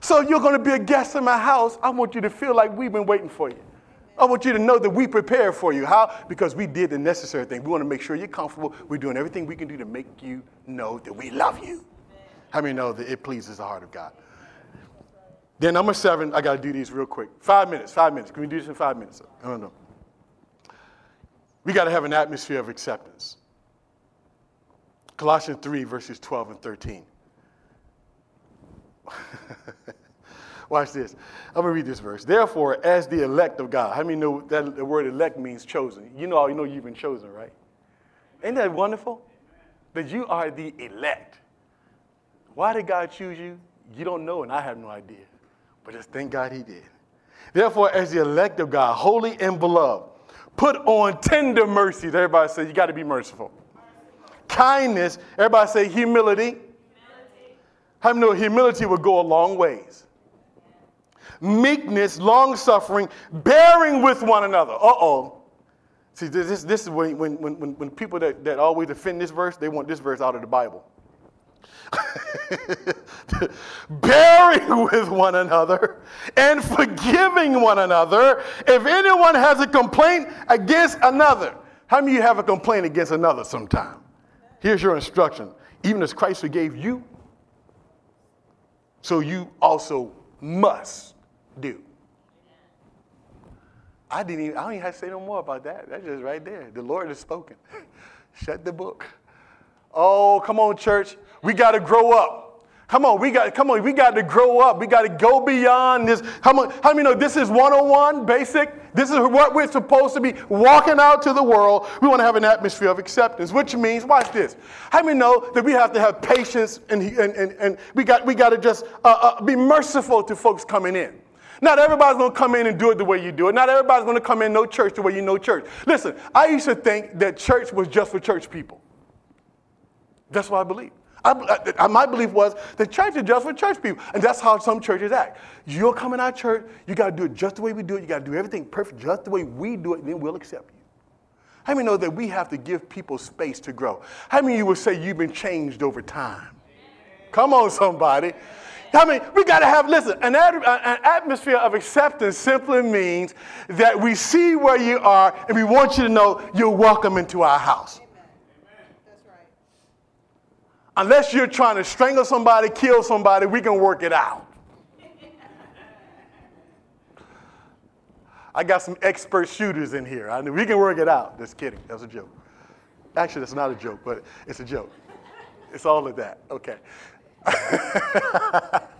S1: So you're going to be a guest in my house. I want you to feel like we've been waiting for you. I want you to know that we prepare for you. How? Because we did the necessary thing. We want to make sure you're comfortable. We're doing everything we can do to make you know that we love you. How many know that it pleases the heart of God? Then number seven, I got to do these real quick. Five minutes, five minutes. Can we do this in five minutes? I don't know. We got to have an atmosphere of acceptance. Colossians 3, verses 12 and 13. Watch this. I'm gonna read this verse. Therefore, as the elect of God, how many know that the word elect means chosen? You know, you know you've been chosen, right? Ain't that wonderful? That you are the elect. Why did God choose you? You don't know, and I have no idea. But just thank God He did. Therefore, as the elect of God, holy and beloved, put on tender mercies. Everybody say you got to be merciful. Kindness. Everybody say humility. humility. How many know humility would go a long ways? Meekness, long suffering, bearing with one another. Uh oh. See, this, this is when, when, when, when people that, that always defend this verse, they want this verse out of the Bible. bearing with one another and forgiving one another if anyone has a complaint against another. How many you have a complaint against another sometime? Here's your instruction. Even as Christ forgave you, so you also must do. I didn't even, I don't even have to say no more about that. That's just right there. The Lord has spoken. Shut the book. Oh, come on, church. We got to grow up. Come on, we got come on, we got to grow up. We got to go beyond this. How many, how many know this is 101 basic? This is what we're supposed to be walking out to the world. We want to have an atmosphere of acceptance, which means, watch this. How many know that we have to have patience and, and, and, and we got we got to just uh, uh, be merciful to folks coming in. Not everybody's to come in and do it the way you do it. Not everybody's to come in no church the way you know church. Listen, I used to think that church was just for church people. That's what I believe. I, I, my belief was that church is just for church people, and that's how some churches act. You'll come in our church, you got to do it just the way we do it. You got to do everything perfect, just the way we do it, and then we'll accept you. How many know that we have to give people space to grow? How many of you would say you've been changed over time? Come on, somebody. I mean, we got to have, listen, an, uh, an atmosphere of acceptance simply means that we see where you are and we want you to know you're welcome into our house. Unless you're trying to strangle somebody, kill somebody, we can work it out. I got some expert shooters in here. I mean, we can work it out. Just kidding. That's a joke. Actually, that's not a joke, but it's a joke. It's all of that. Okay. but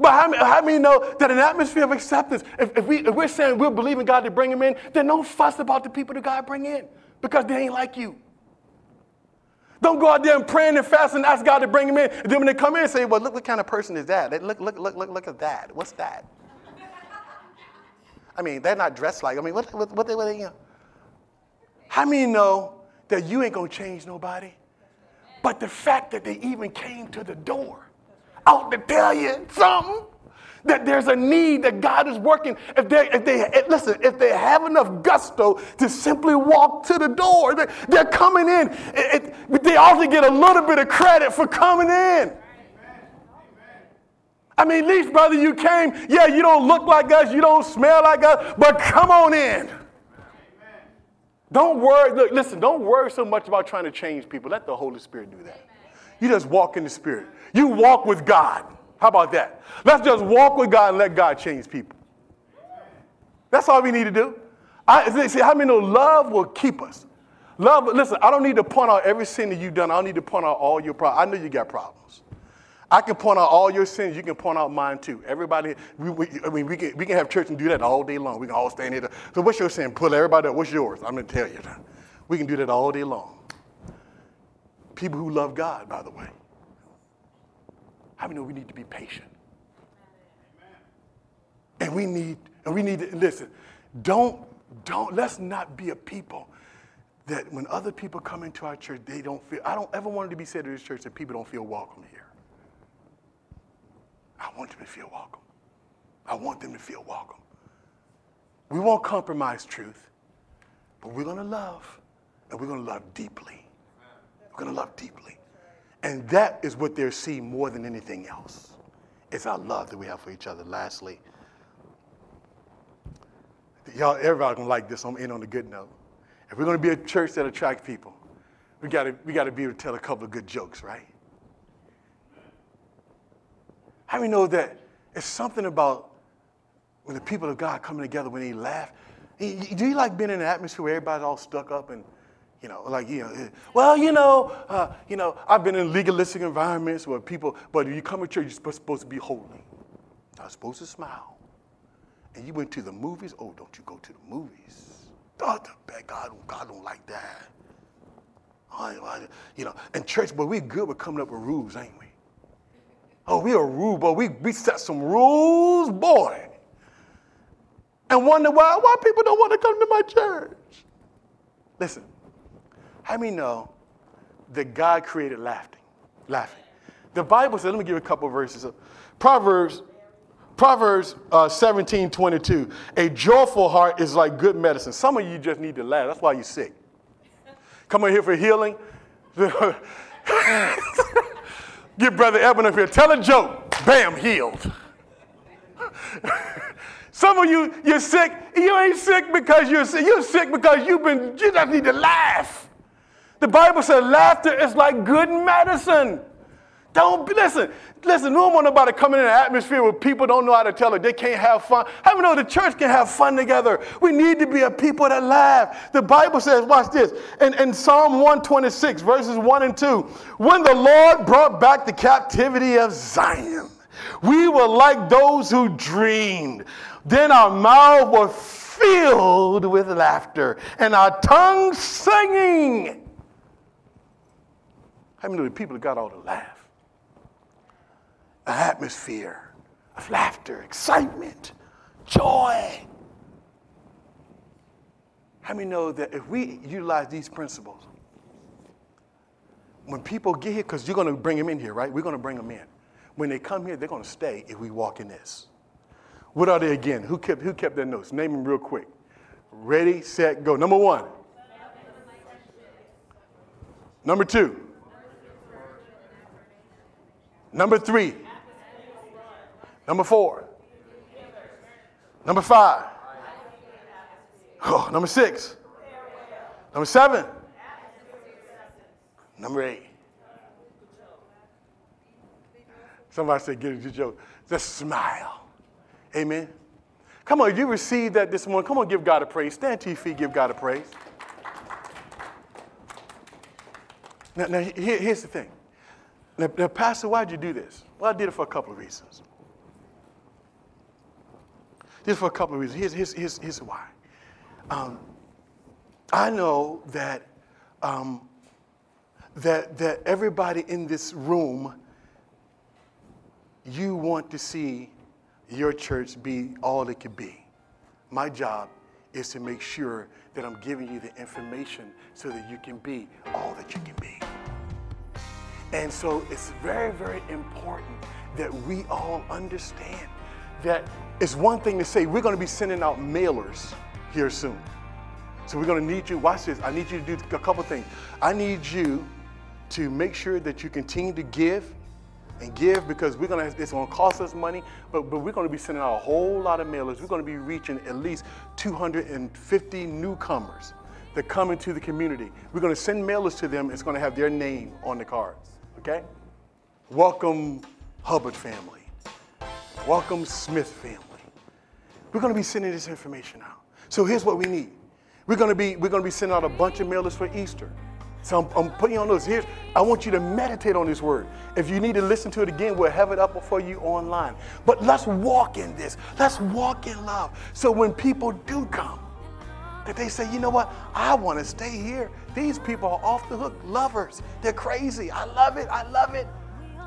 S1: how many, how many know that an atmosphere of acceptance, if, if, we, if we're saying we're believing God to bring him in, then don't fuss about the people that God bring in because they ain't like you. Don't go out there and praying and fasting and ask God to bring them in. And then when they come in, say, well, look what kind of person is that? Look, look, look, look, look at that. What's that? I mean, they're not dressed like, I mean, what, what, what, they, what they, you know? How many know that you ain't gonna change nobody? But the fact that they even came to the door out to tell you something, that there's a need that God is working. If they, if they if, listen, if they have enough gusto to simply walk to the door, they, they're coming in. It, it, they also get a little bit of credit for coming in. I mean, at least, brother, you came. Yeah, you don't look like us, you don't smell like us, but come on in. Don't worry. Look, listen, don't worry so much about trying to change people. Let the Holy Spirit do that. You just walk in the Spirit. You walk with God. How about that? Let's just walk with God and let God change people. That's all we need to do. I, see, how many know love will keep us? Love, listen, I don't need to point out every sin that you've done. I don't need to point out all your problems. I know you got problems. I can point out all your sins. You can point out mine too. Everybody, we, we, I mean, we can, we can have church and do that all day long. We can all stand here. So what's your sin? Pull everybody up. What's yours? I'm going to tell you. We can do that all day long. People who love God, by the way. How many know we need to be patient? And we need, and we need to listen. Don't, don't, let's not be a people that when other people come into our church, they don't feel. I don't ever want it to be said to this church that people don't feel welcome here. I want them to feel welcome. I want them to feel welcome. We won't compromise truth, but we're going to love, and we're going to love deeply. We're going to love deeply. And that is what they're seeing more than anything else. It's our love that we have for each other. Lastly, y'all, everybody gonna like this. I'm in on the good note. If we're gonna be a church that attracts people, we gotta, we gotta be able to tell a couple of good jokes, right? How many know that it's something about when the people of God coming together, when they laugh? Do you like being in an atmosphere where everybody's all stuck up and, you know, like, you know, eh, well, you know, uh, you know, I've been in legalistic environments where people, but if you come to church, you're supposed to be holy. You're supposed to smile. And you went to the movies. Oh, don't you go to the movies? Oh, God, God don't like that. You know, and church, but we're good with coming up with rules, ain't we? Oh, we are rude, boy. We, we set some rules, boy. And wonder why, why people don't want to come to my church. Listen, how many know that God created laughing? Laughing. The Bible says, let me give you a couple of verses. Proverbs, Proverbs uh, 17, 22. A joyful heart is like good medicine. Some of you just need to laugh. That's why you're sick. Come on here for healing. Get Brother Eben up here. Tell a joke. Bam, healed. Some of you, you're sick. You ain't sick because you're sick. You're sick because you've been, you just need to laugh. The Bible says laughter is like good medicine. Don't listen. Listen, no one want nobody coming in an atmosphere where people don't know how to tell it. They can't have fun. How many know the church can have fun together? We need to be a people that laugh. The Bible says, watch this. In, in Psalm 126, verses 1 and 2, when the Lord brought back the captivity of Zion, we were like those who dreamed. Then our mouths were filled with laughter and our tongues singing. How many know the people got all the laugh? An atmosphere of laughter, excitement, joy. How many know that if we utilize these principles, when people get here, because you're going to bring them in here, right? We're going to bring them in. When they come here, they're going to stay if we walk in this. What are they again? Who kept, who kept their notes? Name them real quick. Ready, set, go. Number one. Number two. Number three. Number four. Number five. Oh, number six. Number seven. Number eight. Somebody said, get it joke. Just smile. Amen. Come on, you received that this morning. Come on, give God a praise. Stand to your feet, give God a praise. Now, now here, here's the thing. Now, now, Pastor, why'd you do this? Well, I did it for a couple of reasons. This for a couple of reasons. Here's, here's, here's, here's why. Um, I know that um, that, that everybody in this room, you want to see your church be all it could be. My job is to make sure that I'm giving you the information so that you can be all that you can be. And so it's very, very important that we all understand that it's one thing to say we're going to be sending out mailers here soon. So we're going to need you. Watch this. I need you to do a couple things. I need you to make sure that you continue to give and give because we're gonna it's gonna cost us money, but, but we're gonna be sending out a whole lot of mailers. We're gonna be reaching at least 250 newcomers that come into the community. We're gonna send mailers to them, it's gonna have their name on the cards. Okay? Welcome, Hubbard family. Welcome, Smith family. We're gonna be sending this information out. So here's what we need. We're gonna be, we're gonna be sending out a bunch of mailers for Easter. So I'm, I'm, putting on those. Here, I want you to meditate on this word. If you need to listen to it again, we'll have it up for you online. But let's walk in this. Let's walk in love. So when people do come, that they say, you know what? I want to stay here. These people are off the hook lovers. They're crazy. I love it. I love it.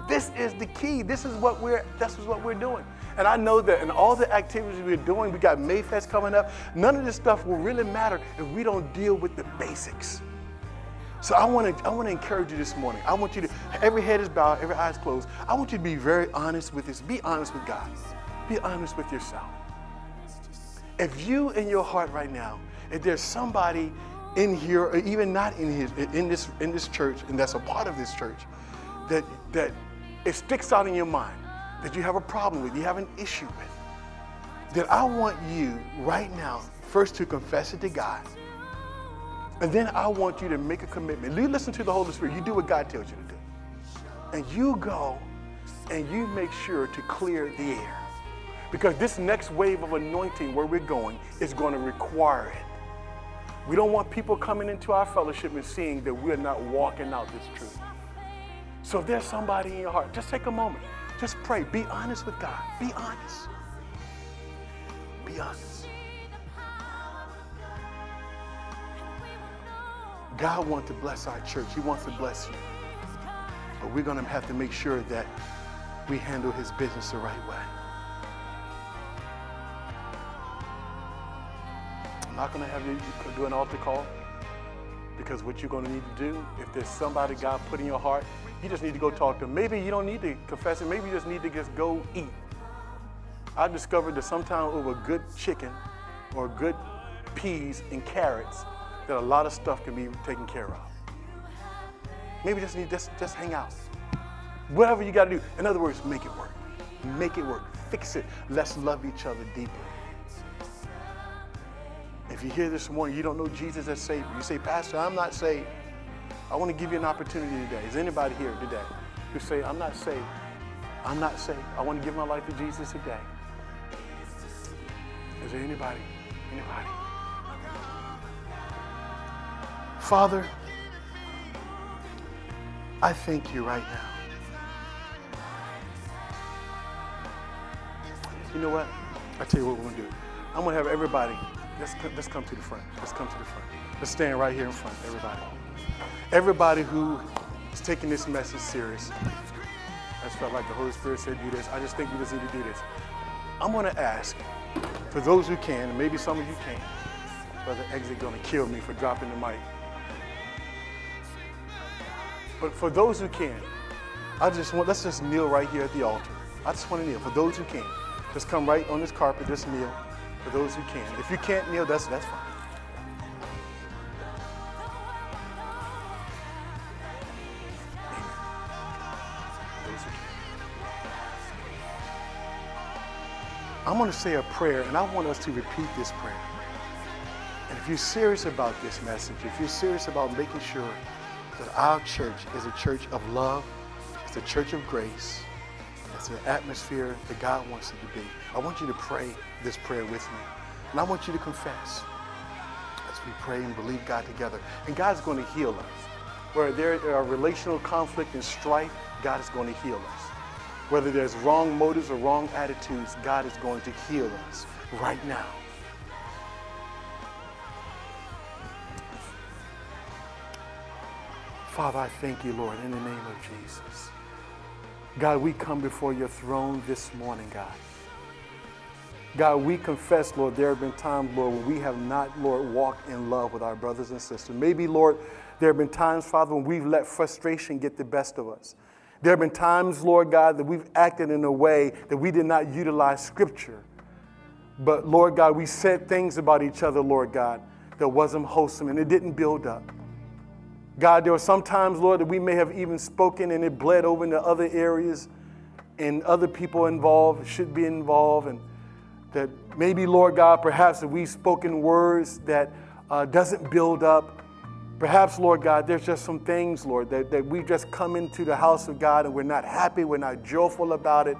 S1: This is the key. This is what we're. This is what we're doing. And I know that in all the activities we're doing, we got Mayfest coming up. None of this stuff will really matter if we don't deal with the basics. So I want to I want to encourage you this morning. I want you to every head is bowed, every eye is closed. I want you to be very honest with this. Be honest with God. Be honest with yourself. If you in your heart right now, if there's somebody in here, or even not in his in this in this church, and that's a part of this church, that that it sticks out in your mind, that you have a problem with, you have an issue with, then I want you right now first to confess it to God and then I want you to make a commitment. You listen to the Holy Spirit. You do what God tells you to do. And you go and you make sure to clear the air. Because this next wave of anointing where we're going is going to require it. We don't want people coming into our fellowship and seeing that we're not walking out this truth. So if there's somebody in your heart, just take a moment. Just pray. Be honest with God. Be honest. Be honest. God wants to bless our church. He wants to bless you. But we're going to have to make sure that we handle his business the right way. I'm not going to have you do an altar call because what you're going to need to do, if there's somebody God put in your heart, you just need to go talk to them. Maybe you don't need to confess it. Maybe you just need to just go eat. I discovered that sometimes over good chicken or good peas and carrots, that a lot of stuff can be taken care of. Maybe just need just just hang out. Whatever you got to do. In other words, make it work. Make it work. Fix it. Let's love each other deeply. If you're here this morning, you don't know Jesus as Savior. You say, Pastor, I'm not saved. I want to give you an opportunity today. Is anybody here today who say, I'm not saved? I'm not saved. I want to give my life to Jesus today. Is there anybody? Anybody? Father, I thank you right now. You know what? I tell you what we're gonna do. I'm gonna have everybody. Let's let's come to the front. Let's come to the front. Let's stand right here in front, everybody. Everybody who is taking this message serious. I just felt like the Holy Spirit said, do this. I just think we just need to do this. I'm gonna ask for those who can, and maybe some of you can't. Brother Exit gonna kill me for dropping the mic. But for those who can, I just want, let's just kneel right here at the altar. I just want to kneel. For those who can, just come right on this carpet, just kneel. For those who can. If you can't kneel, that's, that's fine. I'm going to say a prayer, and I want us to repeat this prayer. And if you're serious about this message, if you're serious about making sure that our church is a church of love, it's a church of grace, it's an atmosphere that God wants it to be. I want you to pray this prayer with me. And I want you to confess as we pray and believe God together. And God's going to heal us. Where there are relational conflict and strife, God is going to heal us. Whether there's wrong motives or wrong attitudes, God is going to heal us right now. Father, I thank you, Lord, in the name of Jesus. God, we come before your throne this morning, God. God, we confess, Lord, there have been times, Lord, when we have not, Lord, walked in love with our brothers and sisters. Maybe, Lord, there have been times, Father, when we've let frustration get the best of us. There have been times, Lord God, that we've acted in a way that we did not utilize Scripture. But, Lord God, we said things about each other, Lord God, that wasn't wholesome and it didn't build up. God, there were some times, Lord, that we may have even spoken and it bled over into other areas and other people involved should be involved. And that maybe, Lord God, perhaps that we've spoken words that uh, doesn't build up Perhaps, Lord God, there's just some things, Lord, that, that we just come into the house of God and we're not happy, we're not joyful about it.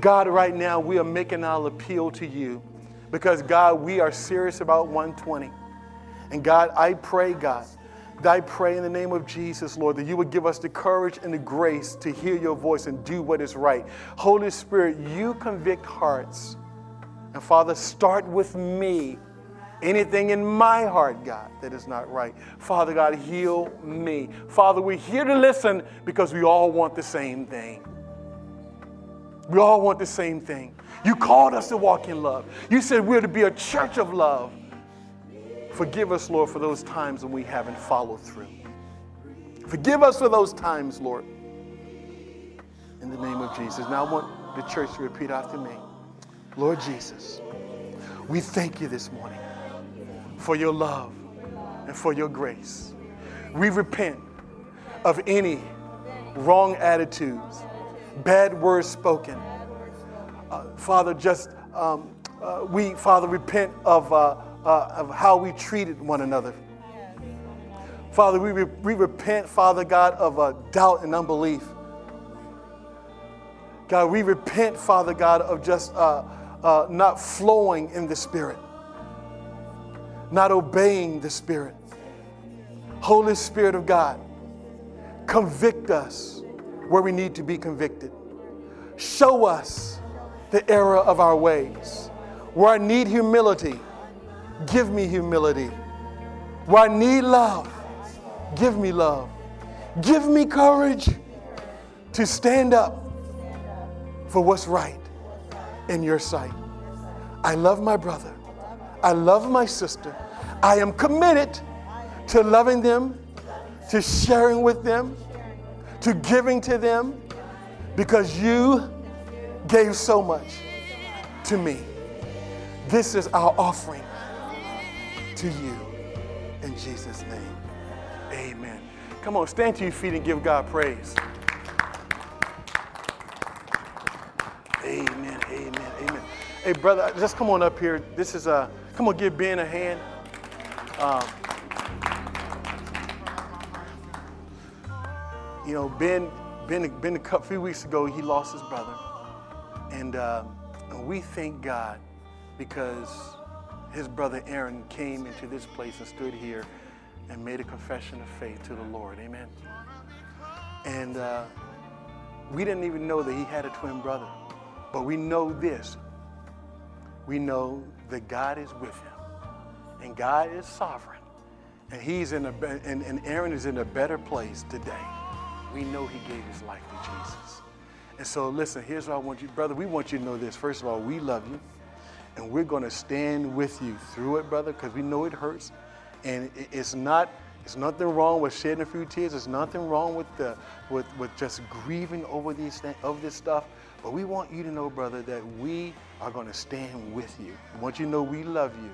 S1: God, right now, we are making our appeal to you because, God, we are serious about 120. And God, I pray, God, I pray in the name of Jesus, Lord, that you would give us the courage and the grace to hear your voice and do what is right. Holy Spirit, you convict hearts. And Father, start with me anything in my heart, God, that is not right. Father God, heal me. Father, we're here to listen because we all want the same thing. We all want the same thing. You called us to walk in love. You said we're to be a church of love. Forgive us, Lord, for those times when we haven't followed through. Forgive us for those times, Lord. In the name of Jesus. Now I want the church to repeat after me. Lord Jesus, we thank you this morning for your love and for your grace. We repent of any wrong attitudes, bad words spoken. Uh, Father, just um, uh, we, Father, repent of, uh, uh of how we treated one another. Father, we, re- we repent, Father God, of uh, doubt and unbelief. God, we repent, Father God, of just uh, not flowing in the Spirit not obeying the Spirit. Holy Spirit of God, convict us where we need to be convicted. Show us the error of our ways. Where I need humility, give me humility. Where I need love, give me love. Give me courage to stand up for what's right in your sight. I love my brother. I love my sister. I am committed to loving them, to sharing with them, to giving to them, because you gave so much to me. This is our offering to you. In Jesus' name, amen. Come on, stand to your feet and give God praise. Amen, amen, amen. Hey, brother, just come on up here. This is a. Come on, give Ben a hand. Um, you know, Ben, Ben, Ben a few weeks ago, he lost his brother. And, uh, we thank God because his brother Aaron came into this place and stood here and made a confession of faith to the Lord. Amen. And uh, we didn't even know that he had a twin brother. But we know this we know that God is with him and God is sovereign. And he's in a and, and Aaron is in a better place today. We know he gave his life to Jesus. And so listen, here's what I want you, brother. We want you to know this. First of all, we love you. And we're going to stand with you through it, brother, because we know it hurts. And it's not it's nothing wrong with shedding a few tears. There's nothing wrong with the with, with just grieving over these of this stuff. But we want you to know, brother, that we are going to stand with you. We want you to know we love you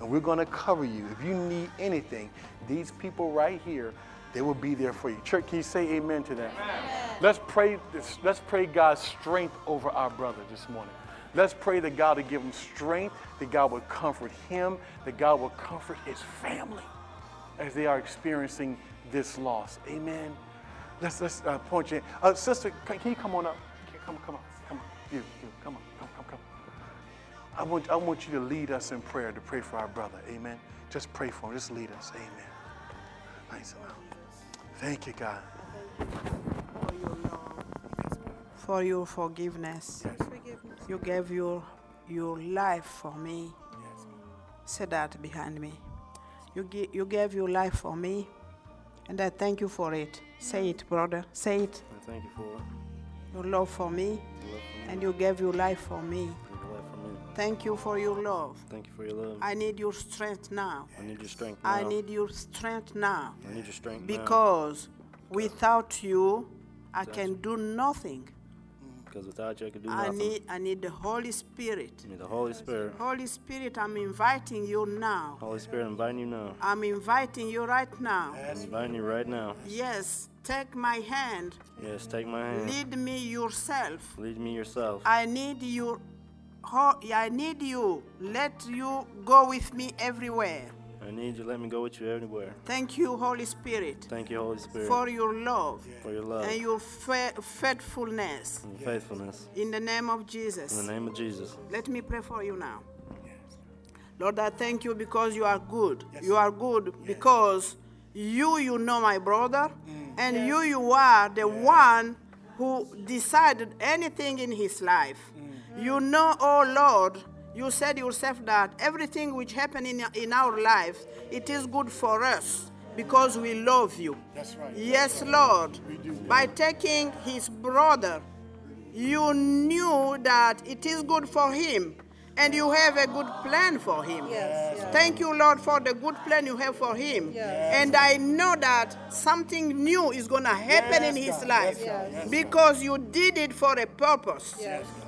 S1: and we're going to cover you. If you need anything, these people right here, they will be there for you. Church, can you say amen to that? Amen. Let's pray this, let's pray God's strength over our brother this morning. Let's pray that God will give him strength, that God will comfort him, that God will comfort his family as they are experiencing this loss. Amen. Let's let's uh, point you. Uh, sister, can, can you come on up? Come on, come on. You, you, come on, come, come, come. I want, I want you to lead us in prayer to pray for our brother. Amen. Just pray for him. Just lead us. Amen. Nice enough. Thank you, God.
S2: For your love, for your forgiveness. Yes. You gave your, your life for me. Yes. Say that behind me. You, gi- you gave your life for me, And I thank you for it. Say it, brother. Say it.
S3: I thank you for it.
S2: Your love for me,
S3: Your love for me.
S2: and you gave your life for me. Thank you for your love.
S3: Thank you for your love.
S2: I need your strength now.
S3: I need your strength now.
S2: I need your strength now.
S3: I need your strength now.
S2: Because without you, I can do nothing.
S3: Because without you, I can do
S2: I
S3: nothing.
S2: need, I need the Holy Spirit.
S3: Need the Holy Spirit.
S2: Holy Spirit, I'm inviting you now.
S3: Holy Spirit, I'm inviting you now.
S2: I'm inviting you right now.
S3: I'm inviting you right now.
S2: Yes, take my hand.
S3: Yes, take my hand.
S2: Lead me yourself.
S3: Lead me yourself.
S2: I need you. Ho- I need you. Let you go with me everywhere.
S3: I need you. Let me go with you everywhere.
S2: Thank you, Holy Spirit,
S3: Thank you, Holy Spirit,
S2: for your love
S3: for your love
S2: and your fa- faithfulness.
S3: and your faithfulness.
S2: In the name of Jesus.
S3: In the name of Jesus.
S2: Let me pray for you now. Lord, I thank you because you are good. You are good because you, you know my brother, mm. and you, you are the one who decided anything in his life. Mm. You know, oh Lord, you said yourself that everything which happened in, in our life, it is good for us because we love you.
S1: That's right.
S2: Yes, Lord. By taking his brother, you knew that it is good for him and you have a good plan for him. Thank you, Lord, for the good plan you have for him. And I know that something new is going to happen in his life because you did it for a purpose.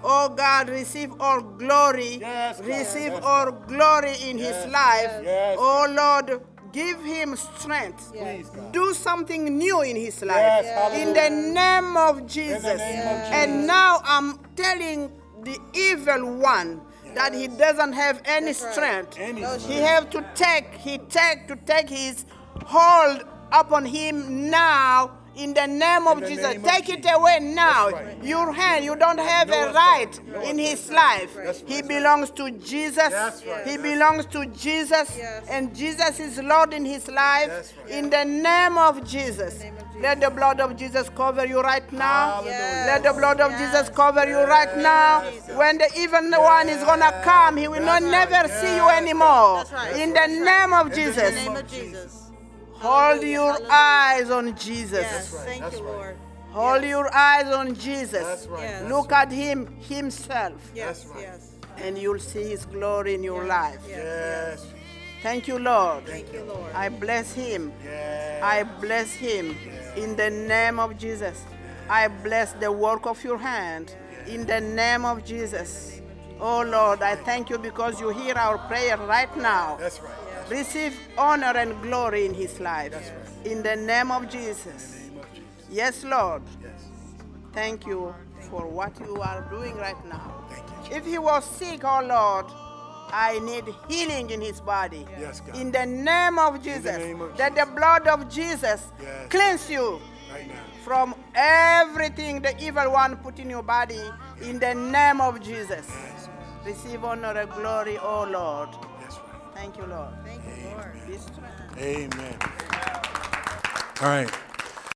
S2: Oh God, receive all glory.
S1: Yes,
S2: receive
S1: Yes,
S2: all glory in his life.
S1: Yes.
S2: Oh Lord, give him strength.
S1: Please, God.
S2: Do something new in his life.
S1: Yes,
S2: In the name of Jesus.
S1: name of
S2: And now I'm telling the evil one that he doesn't have any strength.
S1: Any
S2: He have to take, he take to take his hold upon him now. In the name of
S1: the
S2: Jesus,
S1: name of
S2: take it
S1: Jesus.
S2: away now.
S1: Right.
S2: Your hand, you don't have
S1: No
S2: a right.
S1: No
S2: in his life.
S1: That's
S2: He belongs to Jesus.
S1: That's right.
S2: He belongs to Jesus, and Jesus is Lord in his life.
S1: Right.
S2: In the name of Jesus. Let the blood of Jesus cover you right now.
S1: Hallelujah.
S2: Let the blood of Jesus cover you right now. When the evil one is gonna come, he will not never see you anymore.
S4: That's right.
S2: In the name of
S4: In the
S2: Jesus.
S4: Name of Jesus.
S2: Hold your
S4: hallelujah.
S2: eyes on Jesus.
S4: Yes,
S1: right,
S4: thank
S1: that's
S4: you,
S1: right.
S4: Lord.
S2: Hold your eyes on Jesus.
S1: That's right.
S4: Yes.
S2: Look at him himself,
S4: Yes,
S1: right.
S4: yes.
S2: and you'll see his glory in your life.
S4: Yes.
S1: Yes.
S2: Thank you, Lord.
S4: Thank you, Lord.
S2: I bless him.
S1: Yes.
S2: I bless him in the name of Jesus. I bless the work of your hand in the name of Jesus. Oh Lord, I thank you because you hear our prayer right now.
S1: That's right.
S2: Receive honor and glory in his life. In the name of Jesus.
S1: Name of Jesus.
S2: Yes, Lord.
S1: Yes.
S2: Thank you for what you are doing right now.
S1: Thank you.
S2: If he was sick, oh Lord, I need healing in his body.
S1: Yes, God.
S2: In the name of Jesus.
S1: name of
S2: that the blood of Jesus
S1: Yes.
S2: cleanse you
S1: Right now.
S2: from everything the evil one put in your body. In the name of Jesus.
S1: Yes.
S2: Receive honor and glory, oh Lord. Thank you, Lord.
S4: Thank you, Lord.
S2: Be strength.
S1: Amen. All right.